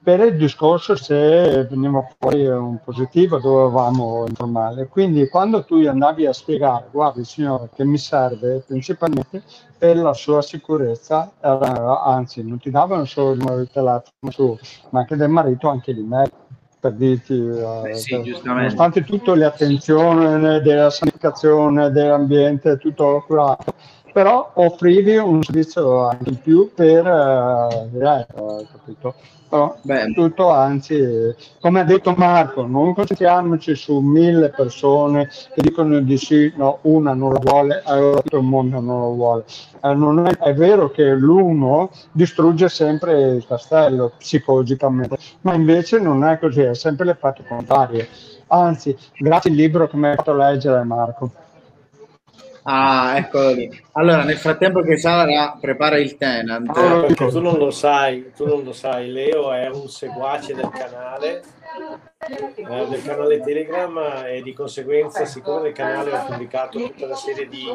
per il discorso se veniva fuori un positivo dovevamo informare. Quindi quando tu andavi a spiegare, guardi signore che mi serve principalmente per la sua sicurezza, era, anzi non ti davano solo il numero di telefono su, ma anche del marito anche di me per dirti, Beh, sì, per, nonostante tutte le attenzioni della sanificazione dell'ambiente, tutto curato, però offrivi un servizio anche in più per eh, eh, capito? Però, tutto anzi, come ha detto Marco, non concentriamoci su mille persone che dicono di sì, no, una non lo vuole, allora tutto il mondo non lo vuole. Eh, non è, è, vero che l'uno distrugge sempre il castello psicologicamente, ma invece non è così, è sempre l'effetto contrario. Anzi, grazie al libro che mi hai fatto leggere Marco. Ah, eccolo lì. Allora, nel frattempo che Sara prepara il tenant. Ah, perché tu non lo sai, tu non lo sai, Leo è un seguace del canale, eh, del canale Telegram e di conseguenza, siccome nel canale ho pubblicato tutta una serie di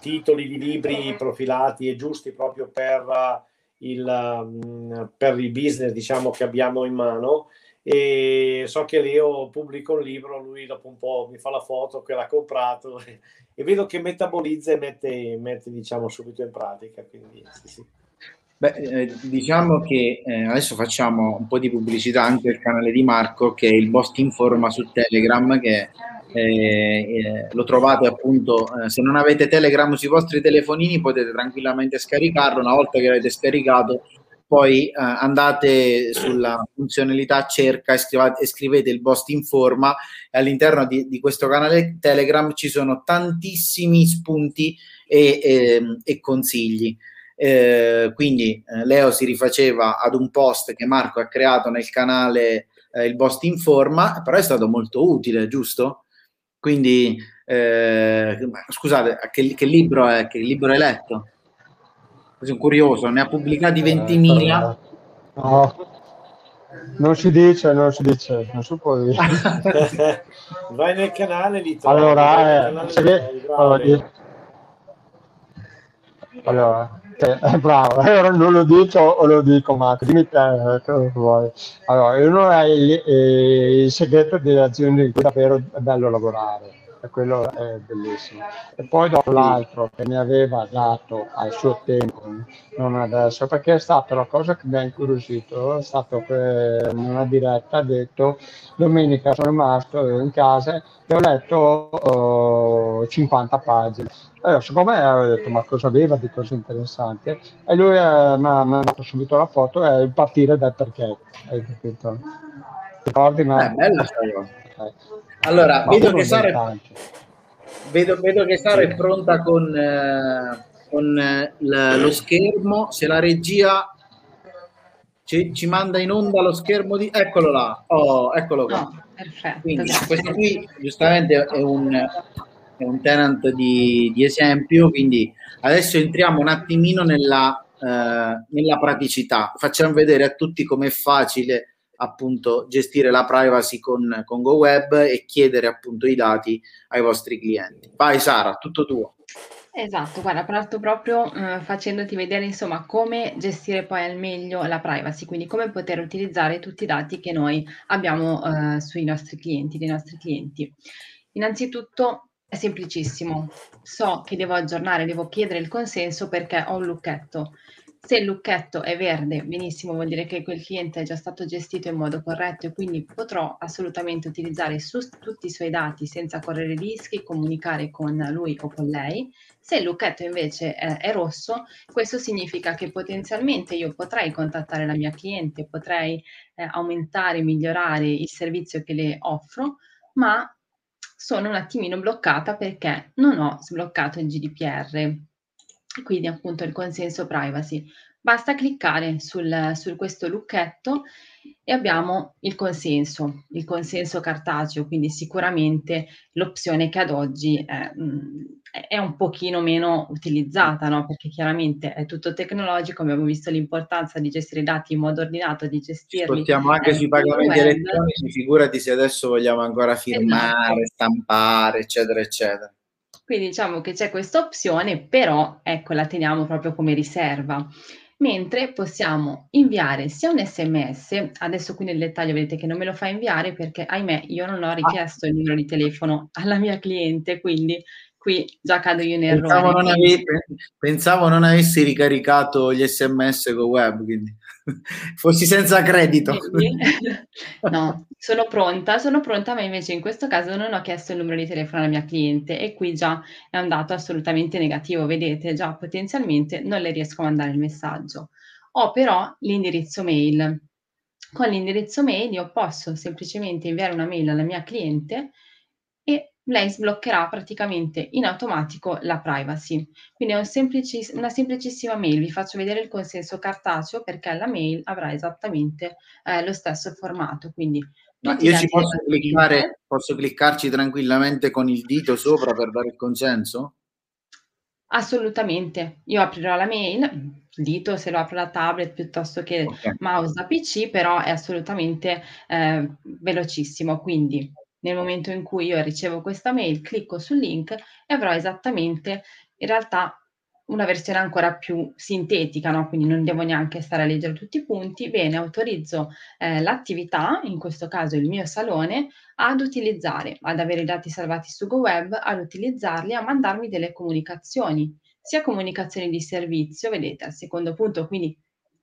titoli di libri profilati e giusti proprio per il, mm, per il business diciamo che abbiamo in mano, e so che Leo pubblica un libro, lui dopo un po' mi fa la foto che l'ha comprato e, vedo che metabolizza e mette, mette, diciamo subito in pratica. Quindi, sì, sì. Beh, eh, diciamo che eh, adesso facciamo un po' di pubblicità anche al canale di Marco che è il Boss Informa su Telegram che eh, eh lo trovate appunto eh, se non avete Telegram sui vostri telefonini potete tranquillamente scaricarlo una volta che l'avete scaricato poi eh, andate sulla funzionalità cerca e scrivete il post informa e all'interno di, di, questo canale Telegram ci sono tantissimi spunti e, e, ehm, e consigli. Eh, quindi eh, Leo si rifaceva ad un post che Marco ha creato nel canale eh, il post informa, però è stato molto utile, giusto? Quindi eh, scusate, che, che libro è? Che libro hai letto? Sono curioso, ne ha pubblicati 20.000. No, non si dice, non si dice, non si può dire. Vai nel canale di Allora, eh, canale allora, allora eh, bravo, allora non lo dico o lo dico, ma dimmi te eh, cosa vuoi. Allora, uno è il, il segreto delle aziende in cui davvero è bello lavorare e quello è bellissimo. E poi dopo l'altro che mi aveva dato al suo tempo, non adesso, perché è stata la cosa che mi ha incuriosito, è stato che in una diretta ha detto domenica sono rimasto in casa e ho letto uh, 50 pagine. Allora, secondo me ho detto ma cosa aveva di cose interessanti? E lui eh, mi ha dato subito la foto e partire dal perché, hai capito? Ricordi? Ma... È bella storia. Eh. Allora, vedo che, Sara, vedo, vedo che Sara è pronta con, eh, con eh, lo schermo. Se la regia ci, ci, manda in onda lo schermo di... Eccolo là, oh, eccolo qua. Oh, perfetto. Quindi, questo qui giustamente è un, è un tenant di, di, esempio, quindi adesso entriamo un attimino nella, eh, nella praticità. Facciamo vedere a tutti com'è facile appunto gestire la privacy con, con GoWeb e chiedere appunto i dati ai vostri clienti. Vai Sara, tutto tuo. Esatto, guarda, parto proprio eh, facendoti vedere insomma come gestire poi al meglio la privacy, quindi come poter utilizzare tutti i dati che noi abbiamo eh, sui nostri clienti, dei nostri clienti. Innanzitutto è semplicissimo, so che devo aggiornare, devo chiedere il consenso perché ho un lucchetto. Se il lucchetto è verde, benissimo, vuol dire che quel cliente è già stato gestito in modo corretto e quindi potrò assolutamente utilizzare su tutti i suoi dati senza correre rischi, comunicare con lui o con lei. Se il lucchetto invece è, è rosso, questo significa che potenzialmente io potrei contattare la mia cliente, potrei eh, aumentare, migliorare il servizio che le offro, ma sono un attimino bloccata perché non ho sbloccato il GDPR quindi appunto il consenso privacy. Basta cliccare sul, su questo lucchetto e abbiamo il consenso, il consenso cartaceo, quindi sicuramente l'opzione che ad oggi è, mm, è un pochino meno utilizzata, no? perché chiaramente è tutto tecnologico, abbiamo visto l'importanza di gestire i dati in modo ordinato, di gestirli. Spottiamo anche sui pagamenti elettronici, figurati se adesso vogliamo ancora firmare, esatto. stampare, eccetera, eccetera. Quindi diciamo che c'è questa opzione, però ecco, la teniamo proprio come riserva. Mentre possiamo inviare sia un sms, adesso qui nel dettaglio vedete che non me lo fa inviare perché ahimè io non ho ah. richiesto il numero di telefono alla mia cliente, quindi qui già cado io in errore. Pensavo non, avevi, pensavo non avessi ricaricato gli sms con web, quindi fossi senza credito. no, sono pronta, sono pronta, ma invece in questo caso non ho chiesto il numero di telefono alla mia cliente e qui già è un dato assolutamente negativo, vedete, già potenzialmente non le riesco a mandare il messaggio. Ho però l'indirizzo mail. Con l'indirizzo mail io posso semplicemente inviare una mail alla mia cliente lei sbloccherà praticamente in automatico la privacy. Quindi è semplici, una semplicissima mail, vi faccio vedere il consenso cartaceo perché la mail avrà esattamente eh, lo stesso formato. Quindi Ma io ci posso cliccare, posso cliccarci tranquillamente con il dito sopra per dare il consenso? Assolutamente, io aprirò la mail, dito se lo apro la tablet piuttosto che okay. mouse da PC, però è assolutamente eh, velocissimo, quindi nel momento in cui io ricevo questa mail, clicco sul link e avrò esattamente in realtà una versione ancora più sintetica, no? quindi non devo neanche stare a leggere tutti i punti. Bene, autorizzo eh, l'attività, in questo caso il mio salone, ad utilizzare, ad avere i dati salvati su GoWeb, ad utilizzarli, a mandarmi delle comunicazioni, sia comunicazioni di servizio, vedete al secondo punto, quindi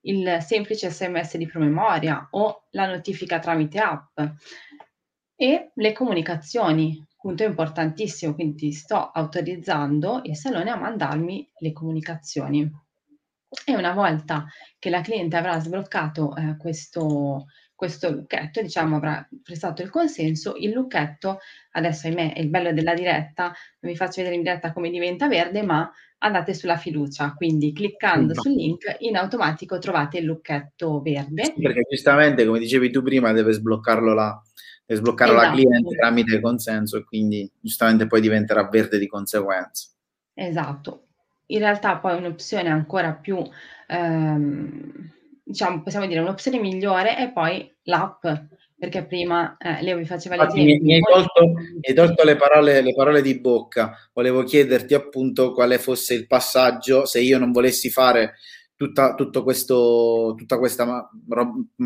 il semplice sms di promemoria o la notifica tramite app e le comunicazioni, punto importantissimo, quindi sto autorizzando il salone a mandarmi le comunicazioni. E una volta che la cliente avrà sbloccato eh, questo, questo lucchetto, diciamo avrà prestato il consenso, il lucchetto, adesso ahimè è il bello della diretta, non vi faccio vedere in diretta come diventa verde, ma andate sulla fiducia, quindi cliccando sul link in automatico trovate il lucchetto verde. Perché giustamente, come dicevi tu prima, deve sbloccarlo là e sbloccare esatto. la cliente tramite consenso e quindi giustamente poi diventerà verde di conseguenza. Esatto. In realtà poi un'opzione ancora più, ehm, diciamo, possiamo dire un'opzione migliore è poi l'app, perché prima eh, Leo vi faceva l'esempio. Mi, mi, hai tolto, mi hai tolto le, parole, le parole di bocca, volevo chiederti appunto quale fosse il passaggio se io non volessi fare tutta, tutto questo tutta questa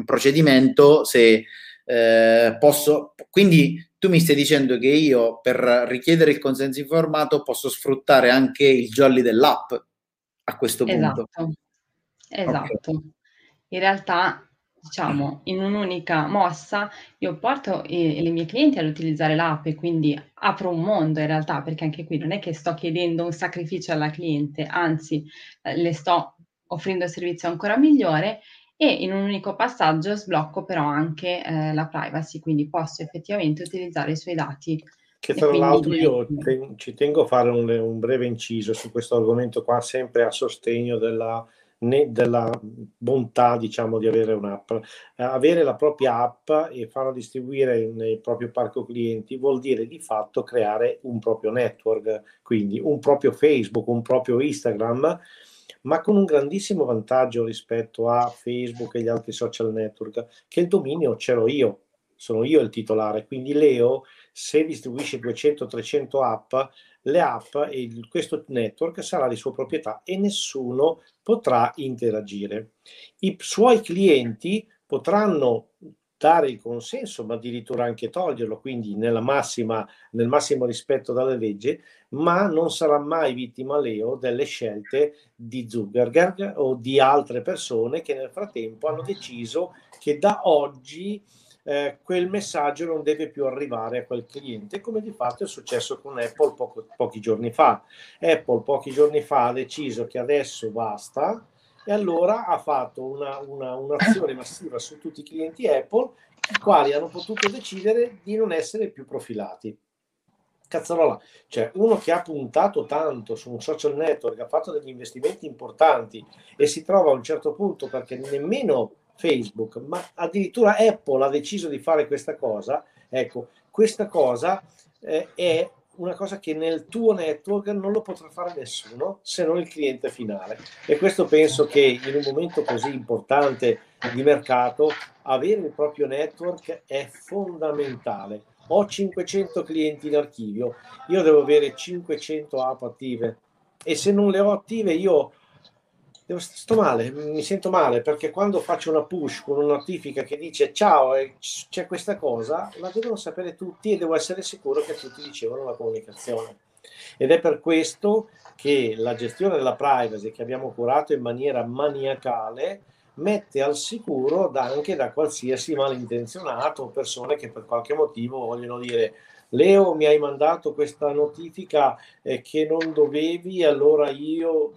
procedimento, se eh, posso, quindi tu mi stai dicendo che io per richiedere il consenso informato posso sfruttare anche il jolly dell'app a questo punto. Esatto, esatto. Okay. In realtà, diciamo, in un'unica mossa io porto i, le mie clienti ad utilizzare l'app e quindi apro un mondo in realtà, perché anche qui non è che sto chiedendo un sacrificio alla cliente, anzi eh, le sto offrendo un servizio ancora migliore e in un unico passaggio sblocco però anche eh, la privacy, quindi posso effettivamente utilizzare i suoi dati. Che tra l'altro io ten- ci tengo a fare un, un, breve inciso su questo argomento qua, sempre a sostegno della, ne- della bontà diciamo di avere un'app. Eh, avere la propria app e farla distribuire nel proprio parco clienti vuol dire di fatto creare un proprio network, quindi un proprio Facebook, un proprio Instagram ma con un grandissimo vantaggio rispetto a Facebook e gli altri social network, che il dominio ce l'ho io, sono io il titolare, quindi Leo se distribuisce 200-300 app, le app e questo network sarà di sua proprietà e nessuno potrà interagire. I suoi clienti potranno dare il consenso, ma addirittura anche toglierlo, quindi massima, nel massimo rispetto dalle leggi, ma non sarà mai vittima Leo delle scelte di Zuckerberg o di altre persone che nel frattempo hanno deciso che da oggi eh, quel messaggio non deve più arrivare a quel cliente, come di fatto è successo con Apple poco, pochi giorni fa. Apple pochi giorni fa ha deciso che adesso basta e allora ha fatto una, una, un'azione massiva su tutti i clienti Apple, i quali hanno potuto decidere di non essere più profilati. Cazzarola, cioè uno che ha puntato tanto su un social network, ha fatto degli investimenti importanti e si trova a un certo punto perché nemmeno Facebook, ma addirittura Apple ha deciso di fare questa cosa, ecco, questa cosa eh, è una cosa che nel tuo network non lo potrà fare nessuno se non il cliente finale. E questo penso che in un momento così importante di mercato avere il proprio network è fondamentale. Ho 500 clienti in archivio, io devo avere 500 app attive e se non le ho attive io sto male, mi sento male perché quando faccio una push con una notifica che dice ciao, c'è questa cosa, la devono sapere tutti e devo essere sicuro che tutti ricevono la comunicazione. Ed è per questo che la gestione della privacy che abbiamo curato in maniera maniacale mette al sicuro da, anche da qualsiasi malintenzionato persone che per qualche motivo vogliono dire Leo mi hai mandato questa notifica eh, che non dovevi, allora io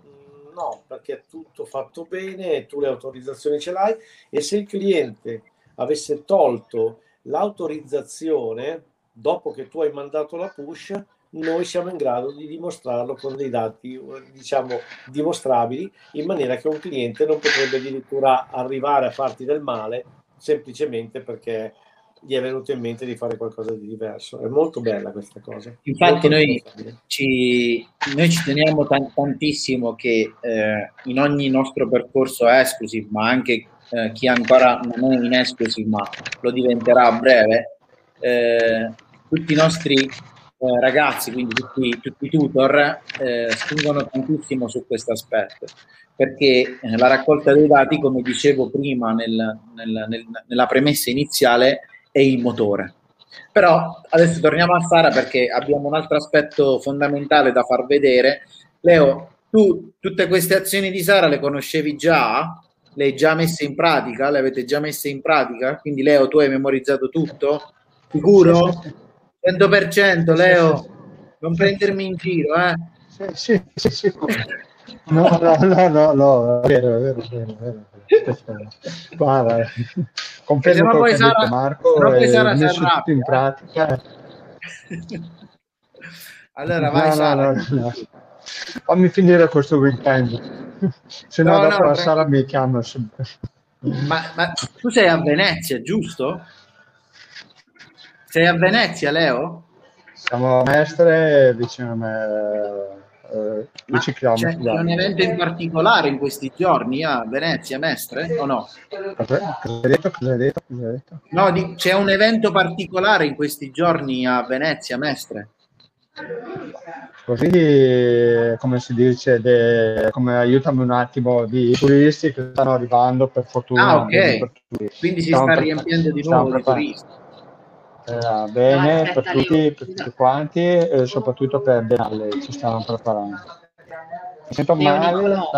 no, perché è tutto fatto bene, tu le autorizzazioni ce l'hai e se il cliente avesse tolto l'autorizzazione dopo che tu hai mandato la push, noi siamo in grado di dimostrarlo con dei dati, diciamo, dimostrabili, in maniera che un cliente non potrebbe addirittura arrivare a farti del male semplicemente perché gli è venuto in mente di fare qualcosa di diverso. È molto bella questa cosa. Infatti noi ci, noi ci, teniamo t- tantissimo che eh, in ogni nostro percorso exclusive, ma anche eh, chi ancora non è in exclusive ma lo diventerà a breve, eh, tutti i nostri eh, ragazzi, quindi tutti, tutti i tutor, eh, spingono tantissimo su questo aspetto perché eh, la raccolta dei dati, come dicevo prima nel, nel, nel, nella premessa iniziale, è il motore. Però adesso torniamo a Sara perché abbiamo un altro aspetto fondamentale da far vedere. Leo, tu tutte queste azioni di Sara le conoscevi già? Le hai già messe in pratica? Le avete già messe in pratica? Quindi Leo, tu hai memorizzato tutto? Sicuro? 100% Leo? Non prendermi in giro, eh? Sì, sì, sì. No, no, no, no, no, è vero, è vero, è vero. È vero. Guarda, confermo quello che Sara, Marco, poi Sara messo tutto in pratica. allora vai no, Sara. No, no, Fammi finire questo weekend, se no, dopo la Sara mi chiama sempre. Ma, ma tu sei a Venezia, giusto? Sei a Venezia, Leo? Siamo a Mestre, vicino a me eh, c'è, c'è un evento in particolare in questi giorni a Venezia, Mestre, o no? Cosa hai detto? Cosa hai detto? Cosa hai detto? No, di, c'è un evento particolare in questi giorni a Venezia, Mestre. Così, come si dice, de, come aiutami un attimo, di turisti che stanno arrivando per fortuna. Ah, ok. Quindi si sta riempiendo di nuovo di turisti. Eh, bene no, per, tutti, per tutti quanti e soprattutto per Biennale ci stiamo preparando. Mi sento male. Nicola,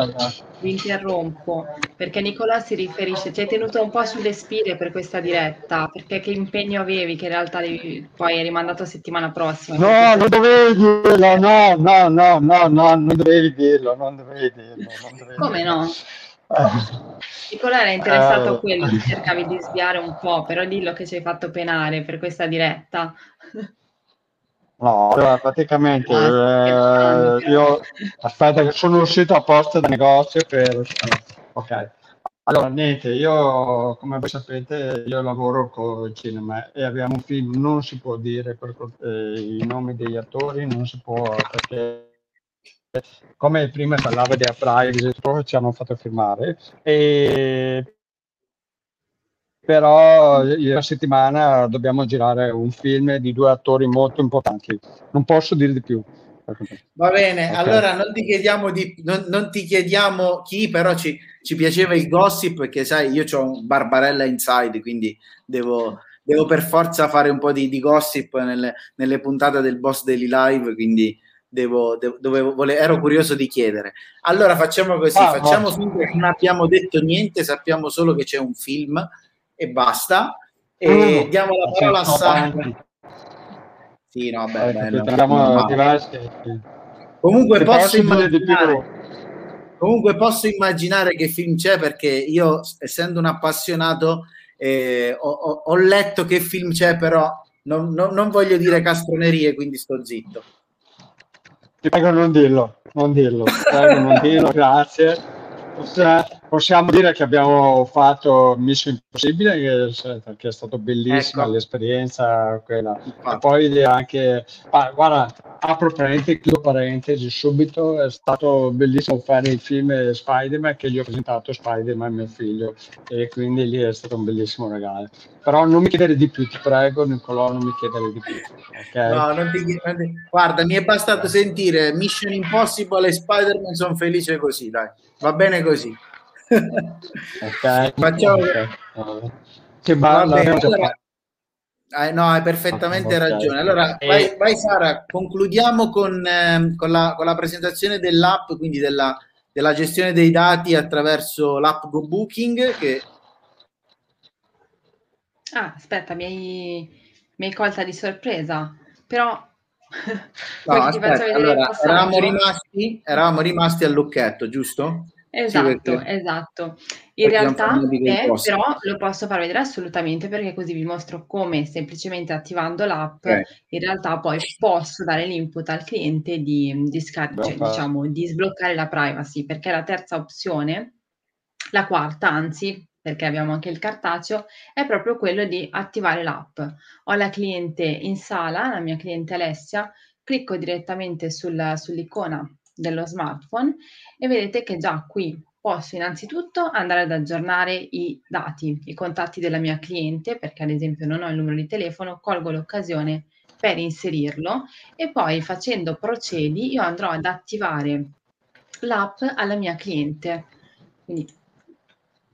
vi interrompo perché Nicola si riferisce, ci hai tenuto un po' sulle spine per questa diretta, perché che impegno avevi che in realtà devi, poi hai rimandato a settimana prossima? No, perché... non dovevi dirlo, no, no, no, no, no, non dovevi dirlo, non dovevi dirlo. Non dovevi Come dirlo. no? Nicola era interessato a quello, cercavi di sviare un po', però dillo che ci hai fatto penare per questa diretta. No, praticamente ah, eh, io aspetta che sono uscito apposta dal negozio per... Ok. Allora, niente, io come voi sapete, io lavoro con il cinema e abbiamo un film, non si può dire per, eh, i nomi degli attori, non si può perché come prima parlava di privacy, ci hanno fatto firmare. E però la settimana dobbiamo girare un film di due attori molto importanti. Non posso dire di più. Va bene, okay. allora non ti chiediamo, di, non, non ti chiediamo chi, però ci, ci, piaceva il gossip perché sai, io ho un Barbarella Inside, quindi devo, devo per forza fare un po' di, di gossip nelle, nelle, puntate del Boss Daily Live, quindi devo, devo, dovevo, vole, ero curioso di chiedere. Allora facciamo così, ah, facciamo finta che non abbiamo detto niente, sappiamo solo che c'è un film e basta. E mm. diamo la parola a Sandra. Sì, no, beh, bello. Comunque posso immaginare comunque posso immaginare che film c'è perché io essendo un appassionato eh, ho, ho, ho, letto che film c'è però non, non, non, voglio dire castronerie quindi sto zitto ti prego non dirlo non dirlo, prego, non dirlo grazie possiamo dire che abbiamo fatto Mission Impossibile che, è stato bellissima ecco. l'esperienza quella. e poi anche ah, guarda apro parentesi chiudo parentesi subito è stato bellissimo fare il film Spider-Man che gli ho presentato Spider-Man mio figlio e quindi lì è stato un bellissimo regalo però non mi chiedere di più ti prego Nicolò non mi chiedere di più okay? no, non ti, non ti, guarda mi è bastato sentire Mission Impossible e Spider-Man sono felice così dai va bene così ok. Facciamo... Che balla. Allora... Eh, no, hai perfettamente okay. ragione. Allora, e... vai, vai, Sara, concludiamo con, eh, con, la, con, la, presentazione dell'app, quindi della, della, gestione dei dati attraverso l'app GoBooking. Che... Ah, aspetta, mi hai, mi hai colta di sorpresa, però... No, aspetta, allora, eravamo, rimasti, eravamo rimasti al lucchetto, giusto? Esatto, esatto. In realtà eh, però lo posso far vedere assolutamente perché così vi mostro come semplicemente attivando l'app okay. in realtà poi posso dare l'input al cliente di, di, scar- cioè, diciamo, di sbloccare la privacy perché la terza opzione, la quarta anzi, perché abbiamo anche il cartaceo, è proprio quello di attivare l'app. Ho la cliente in sala, la mia cliente Alessia, clicco direttamente sul, sull'icona dello smartphone e vedete che già qui posso innanzitutto andare ad aggiornare i dati, i contatti della mia cliente, perché ad esempio non ho il numero di telefono, colgo l'occasione per inserirlo e poi facendo procedi io andrò ad attivare l'app alla mia cliente. Quindi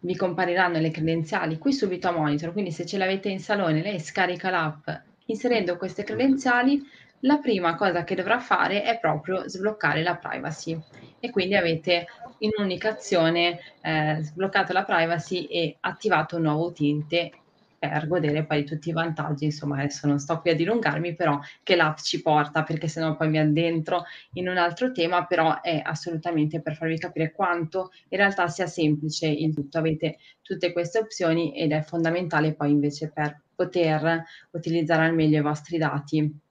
vi compariranno le credenziali qui subito a monitor, quindi se ce l'avete in salone lei scarica l'app inserendo queste credenziali la prima cosa che dovrà fare è proprio sbloccare la privacy. E quindi avete in un'unica azione eh, sbloccato la privacy e attivato un nuovo utente per godere poi di tutti i vantaggi, insomma adesso non sto qui a dilungarmi, però che l'app ci porta, perché sennò poi mi addentro in un altro tema, però è assolutamente per farvi capire quanto in realtà sia semplice il tutto, avete tutte queste opzioni ed è fondamentale poi invece per poter utilizzare al meglio i vostri dati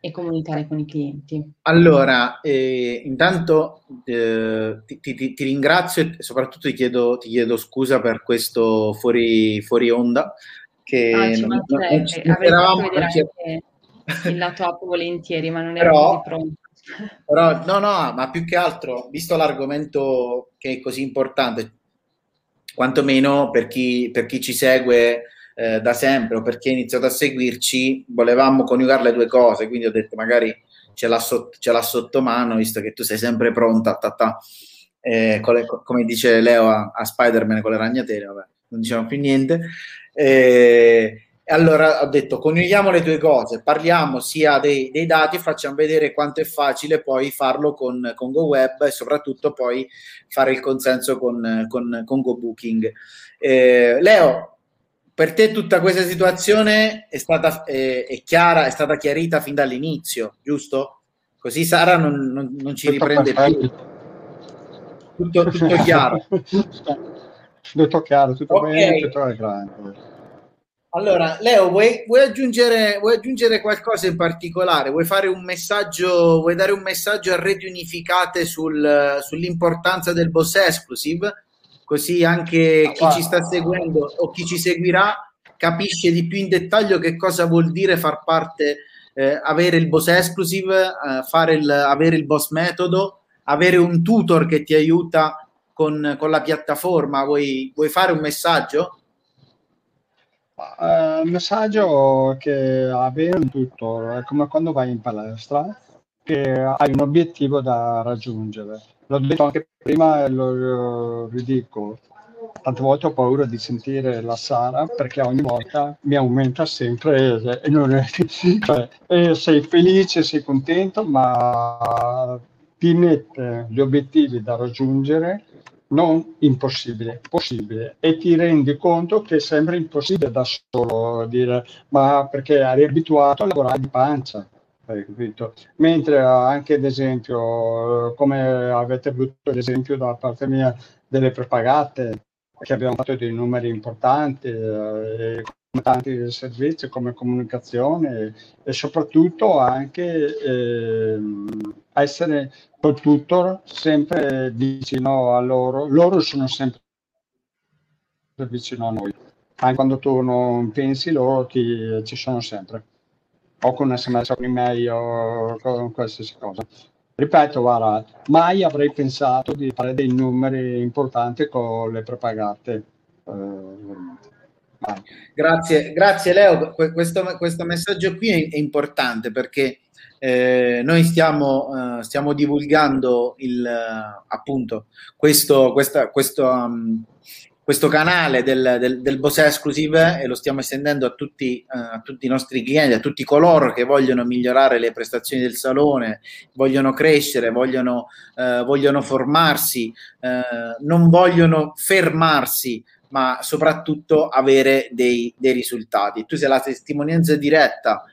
e comunicare con i clienti? Allora, eh, intanto eh, ti, ti, ti, ringrazio e soprattutto ti chiedo, ti chiedo, scusa per questo fuori, fuori onda. Che ah, ci non, non ci eravamo, il lato app volentieri, ma non ero così pronto. Però, no, no, ma più che altro, visto l'argomento che è così importante, quantomeno per chi, per chi ci segue eh, da sempre o perché ha iniziato a seguirci, volevamo coniugare le due cose, quindi ho detto magari ce l'ha, sotto, ce l'ha sotto mano, visto che tu sei sempre pronta, ta, ta, eh, le, come dice Leo a, a, Spider-Man con le ragnatele, vabbè, non diciamo più niente. Eh, allora ho detto coniughiamo le due cose, parliamo sia dei, dei, dati facciamo vedere quanto è facile poi farlo con, con GoWeb e soprattutto poi fare il consenso con, con, con GoBooking. Eh, Leo, per te tutta questa situazione è stata è, è chiara, è stata chiarita fin dall'inizio, giusto? Così Sara non, non, non ci riprende più. Tutto, tutto chiaro. tutto chiaro, tutto okay. bene, tutto grande. Allora, Leo, vuoi, vuoi, aggiungere, vuoi, aggiungere, qualcosa in particolare? Vuoi fare un messaggio, vuoi dare un messaggio a reti unificate sul, sull'importanza del boss exclusive? Così anche chi ci sta seguendo o chi ci seguirà capisce di più in dettaglio che cosa vuol dire far parte eh, avere il boss exclusive, eh, fare il, avere il boss metodo, avere un tutor che ti aiuta con, con la piattaforma. Vuoi, vuoi fare un messaggio? Uh, il messaggio che avere un tutor è come quando vai in palestra che hai un obiettivo da raggiungere. L'ho detto anche prima e lo ridico. Tante volte ho paura di sentire la Sara perché ogni volta mi aumenta sempre e, non è, cioè, e sei felice, sei contento, ma ti mette gli obiettivi da raggiungere non impossibile, possibile e ti rendi conto che sembra impossibile da solo dire ma perché eri abituato a lavorare di pancia mentre anche ad esempio come avete avuto l'esempio da parte mia delle prepagate che abbiamo fatto dei numeri importanti eh, tanti servizi come comunicazione e soprattutto anche eh, essere col tutor sempre vicino a loro. Loro sono sempre vicino a noi. Anche quando tu non pensi loro ti, ci sono sempre o con sms o con email o con qualsiasi cosa ripeto, guarda, mai avrei pensato di fare dei numeri importanti con le prepagate. Eh, grazie, grazie Leo. Questo, questo, messaggio qui è, importante perché eh, noi stiamo, uh, stiamo, divulgando il, appunto questo, questa, questo, um, questo canale del, del, del Bose Exclusive e lo stiamo estendendo a tutti, uh, a tutti, i nostri clienti, a tutti coloro che vogliono migliorare le prestazioni del salone, vogliono crescere, vogliono, uh, vogliono formarsi, uh, non vogliono fermarsi, ma soprattutto avere dei, dei, risultati. Tu sei la testimonianza diretta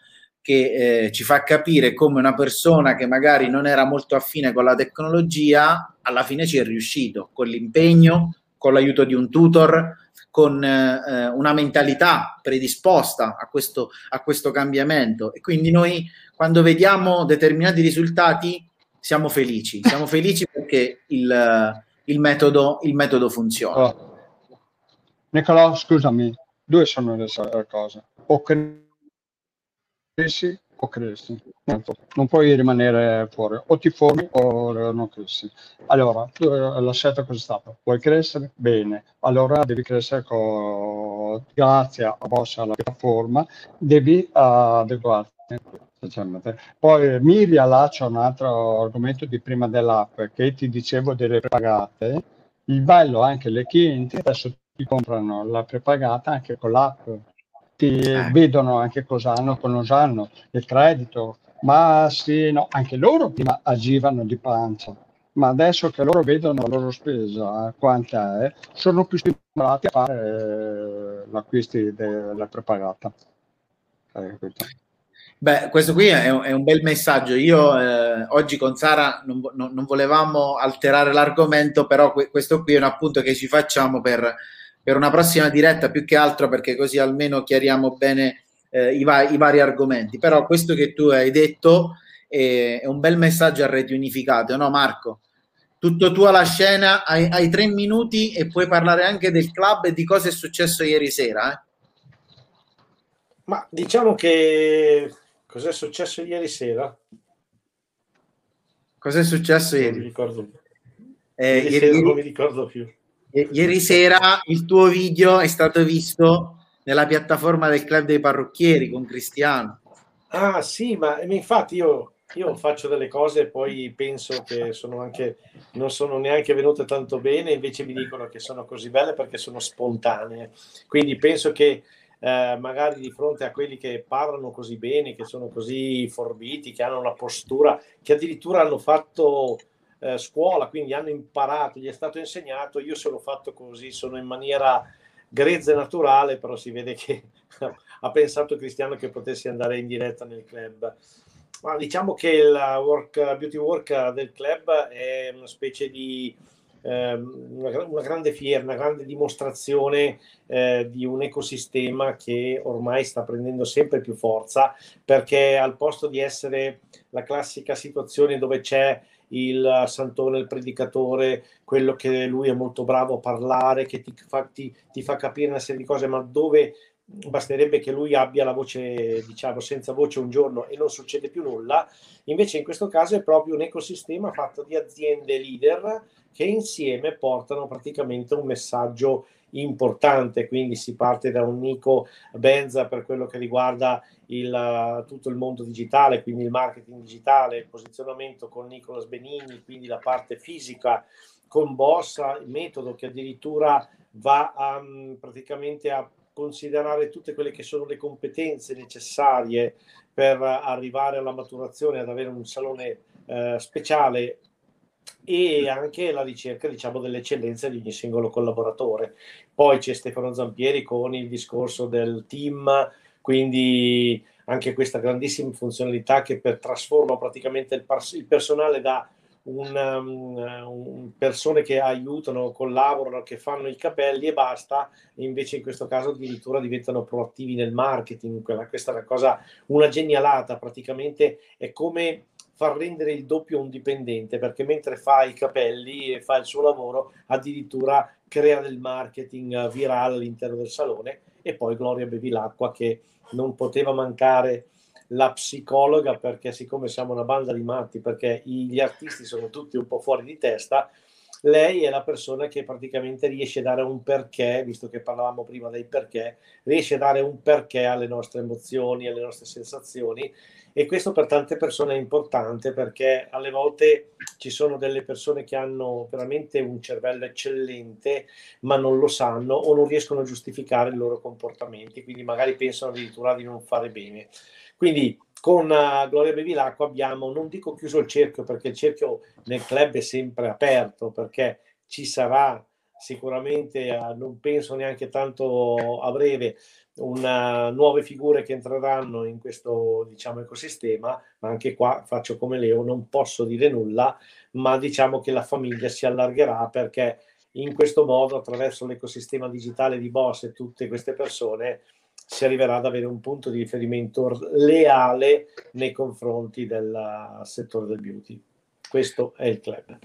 che eh, ci fa capire come una persona che magari non era molto affine con la tecnologia, alla fine ci è riuscito con l'impegno, con l'aiuto di un tutor, con eh, una mentalità predisposta a questo, a questo cambiamento. E quindi noi quando vediamo determinati risultati siamo felici, siamo felici perché il, il, metodo, il metodo funziona. Oh. Nicolò, scusami, due sono le cose. O cresci o cresci. Non puoi rimanere fuori, o ti formi o non cresci. Allora, la scelta cosa è stata? Vuoi crescere? Bene, allora devi crescere con... grazie a vostra alla piattaforma, devi uh, adeguarti. Poi mi riallaccio a un altro argomento di prima dell'app che ti dicevo delle prepagate. Il bello anche le clienti adesso ti comprano la prepagata anche con l'app ti eh. vedono anche cosa hanno, cosa hanno, il credito, ma sì, no, anche loro prima agivano di pancia, ma adesso che loro vedono la loro spesa, eh, quanta è, sono più stimolati a fare eh, l'acquisto della prepagata. Eh, Beh, questo qui è un, è un bel messaggio. Io eh, oggi con Sara non, non, non, volevamo alterare l'argomento, però que- questo qui è un appunto che ci facciamo per per una prossima diretta più che altro perché così almeno chiariamo bene eh, i, va- i, vari argomenti. Però questo che tu hai detto è, è, un bel messaggio a reti unificate, no Marco? Tutto tu alla scena, hai, hai, tre minuti e puoi parlare anche del club e di cosa è successo ieri sera. Eh? Ma diciamo che cos'è successo ieri sera? Cos'è successo ieri? Non mi ricordo, eh, ieri, ieri, non mi ricordo più ieri sera il tuo video è stato visto nella piattaforma del club dei parrucchieri con Cristiano. Ah sì, ma infatti io, io faccio delle cose e poi penso che sono anche, non sono neanche venute tanto bene, invece mi dicono che sono così belle perché sono spontanee. Quindi penso che eh, magari di fronte a quelli che parlano così bene, che sono così forbiti, che hanno una postura, che addirittura hanno fatto eh, scuola, quindi hanno imparato, gli è stato insegnato, io sono fatto così, sono in maniera grezza e naturale, però si vede che ha pensato Cristiano che potessi andare in diretta nel club. Ma diciamo che il work, beauty work del club è una specie di eh, una, una, grande fiera, una grande dimostrazione eh, di un ecosistema che ormai sta prendendo sempre più forza perché al posto di essere la classica situazione dove c'è il santone, il predicatore, quello che lui è molto bravo a parlare, che ti fa, ti, ti fa capire una serie di cose, ma dove basterebbe che lui abbia la voce, diciamo, senza voce un giorno e non succede più nulla. Invece in questo caso è proprio un ecosistema fatto di aziende leader che insieme portano praticamente un messaggio importante, quindi si parte da un Nico Benza per quello che riguarda il, tutto il mondo digitale, quindi il marketing digitale, il posizionamento con Nicolas Benigni, quindi la parte fisica con Bossa, il metodo che addirittura va a, praticamente a considerare tutte quelle che sono le competenze necessarie per arrivare alla maturazione, ad avere un salone eh, speciale e anche la ricerca diciamo dell'eccellenza di ogni singolo collaboratore. Poi c'è Stefano Zampieri con il discorso del team, quindi anche questa grandissima funzionalità che per trasforma praticamente il, il personale da un, um, persone che aiutano, collaborano, che fanno i capelli e basta, invece in questo caso addirittura diventano proattivi nel marketing. Questa è una cosa, una genialata, praticamente è come far rendere il doppio un dipendente perché mentre fa i capelli e fa il suo lavoro addirittura crea del marketing virale all'interno del salone. E poi Gloria Bevilacqua che non poteva mancare la psicologa perché siccome siamo una banda di matti perché gli artisti sono tutti un po' fuori di testa lei è la persona che praticamente riesce a dare un perché, visto che parlavamo prima dei perché, riesce a dare un perché alle nostre emozioni, alle nostre sensazioni e questo per tante persone è importante perché alle volte ci sono delle persone che hanno veramente un cervello eccellente ma non lo sanno o non riescono a giustificare i loro comportamenti, quindi magari pensano addirittura di non fare bene. Quindi con uh, Gloria Bevilacqua abbiamo, non dico chiuso il cerchio perché il cerchio nel club è sempre aperto perché ci sarà sicuramente, uh, non penso neanche tanto a breve, una, nuove figure che entreranno in questo diciamo, ecosistema, ma anche qua faccio come Leo, non posso dire nulla, ma diciamo che la famiglia si allargherà perché in questo modo, attraverso l'ecosistema digitale di Boss e tutte queste persone, si arriverà ad avere un punto di riferimento leale nei confronti del settore del beauty. Questo è il club.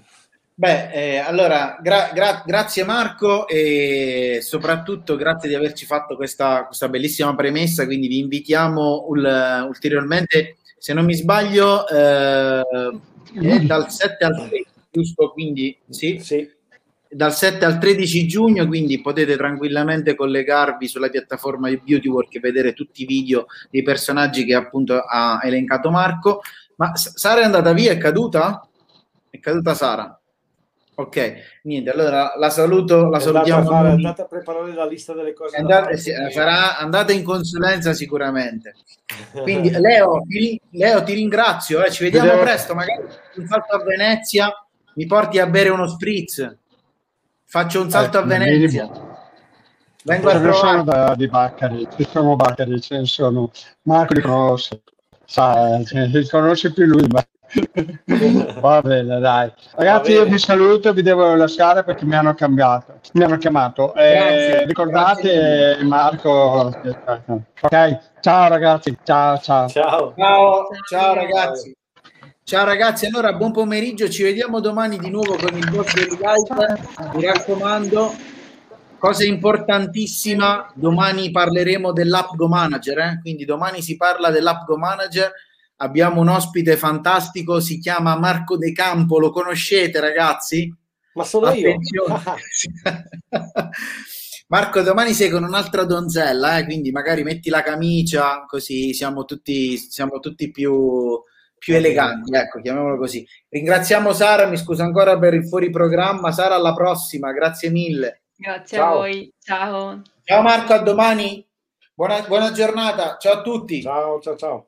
Beh, eh, allora, gra- gra- grazie Marco e soprattutto grazie di averci fatto questa, questa bellissima premessa, quindi vi invitiamo ul- ulteriormente, se non mi sbaglio, eh, dal 7 al 3, giusto? Quindi sì, sì. Dal 7 al 13 giugno, quindi potete tranquillamente collegarvi sulla piattaforma di Beautywork e vedere tutti i video dei personaggi che appunto ha elencato Marco. Ma Sara è andata via, è caduta? È caduta Sara. Ok, niente, allora la saluto, la salutiamo. Andate a, andate a preparare la lista delle cose. Andate, sì, sarà, andate in consulenza sicuramente. Quindi Leo, ti, Leo, ti ringrazio, eh, ci vediamo Devo... presto, magari un salto a Venezia, mi porti a bere uno spritz, faccio un salto eh, a Venezia. Vengo a trovare. Da, di Baccari, ci sono Baccari, ce ne sono. Marco li conosce, sa, li conosce più lui, ma Va bene, dai. Ragazzi, io vi saluto, vi devo lasciare perché mi hanno cambiato, mi hanno chiamato. Eh, ricordate grazie. Marco. Ok, ciao ragazzi, ciao ciao. Ciao, ciao, ciao ragazzi. Ciao ragazzi, allora buon pomeriggio, ci vediamo domani di nuovo con il vostro live. Mi raccomando, cosa importantissima, domani parleremo dell'app Go Manager, eh? quindi domani si parla dell'app Go Manager abbiamo un ospite fantastico, si chiama Marco De Campo, lo conoscete ragazzi? Ma sono Attenzione. io. Marco, domani sei con un'altra donzella, eh? quindi magari metti la camicia, così siamo tutti, siamo tutti più, più eleganti, ecco, chiamiamolo così. Ringraziamo Sara, mi scuso ancora per il fuori programma. Sara, alla prossima, grazie mille. Grazie Ciao. a voi, ciao. Ciao Marco, a domani. Buona, buona giornata, ciao a tutti. Ciao, ciao, ciao.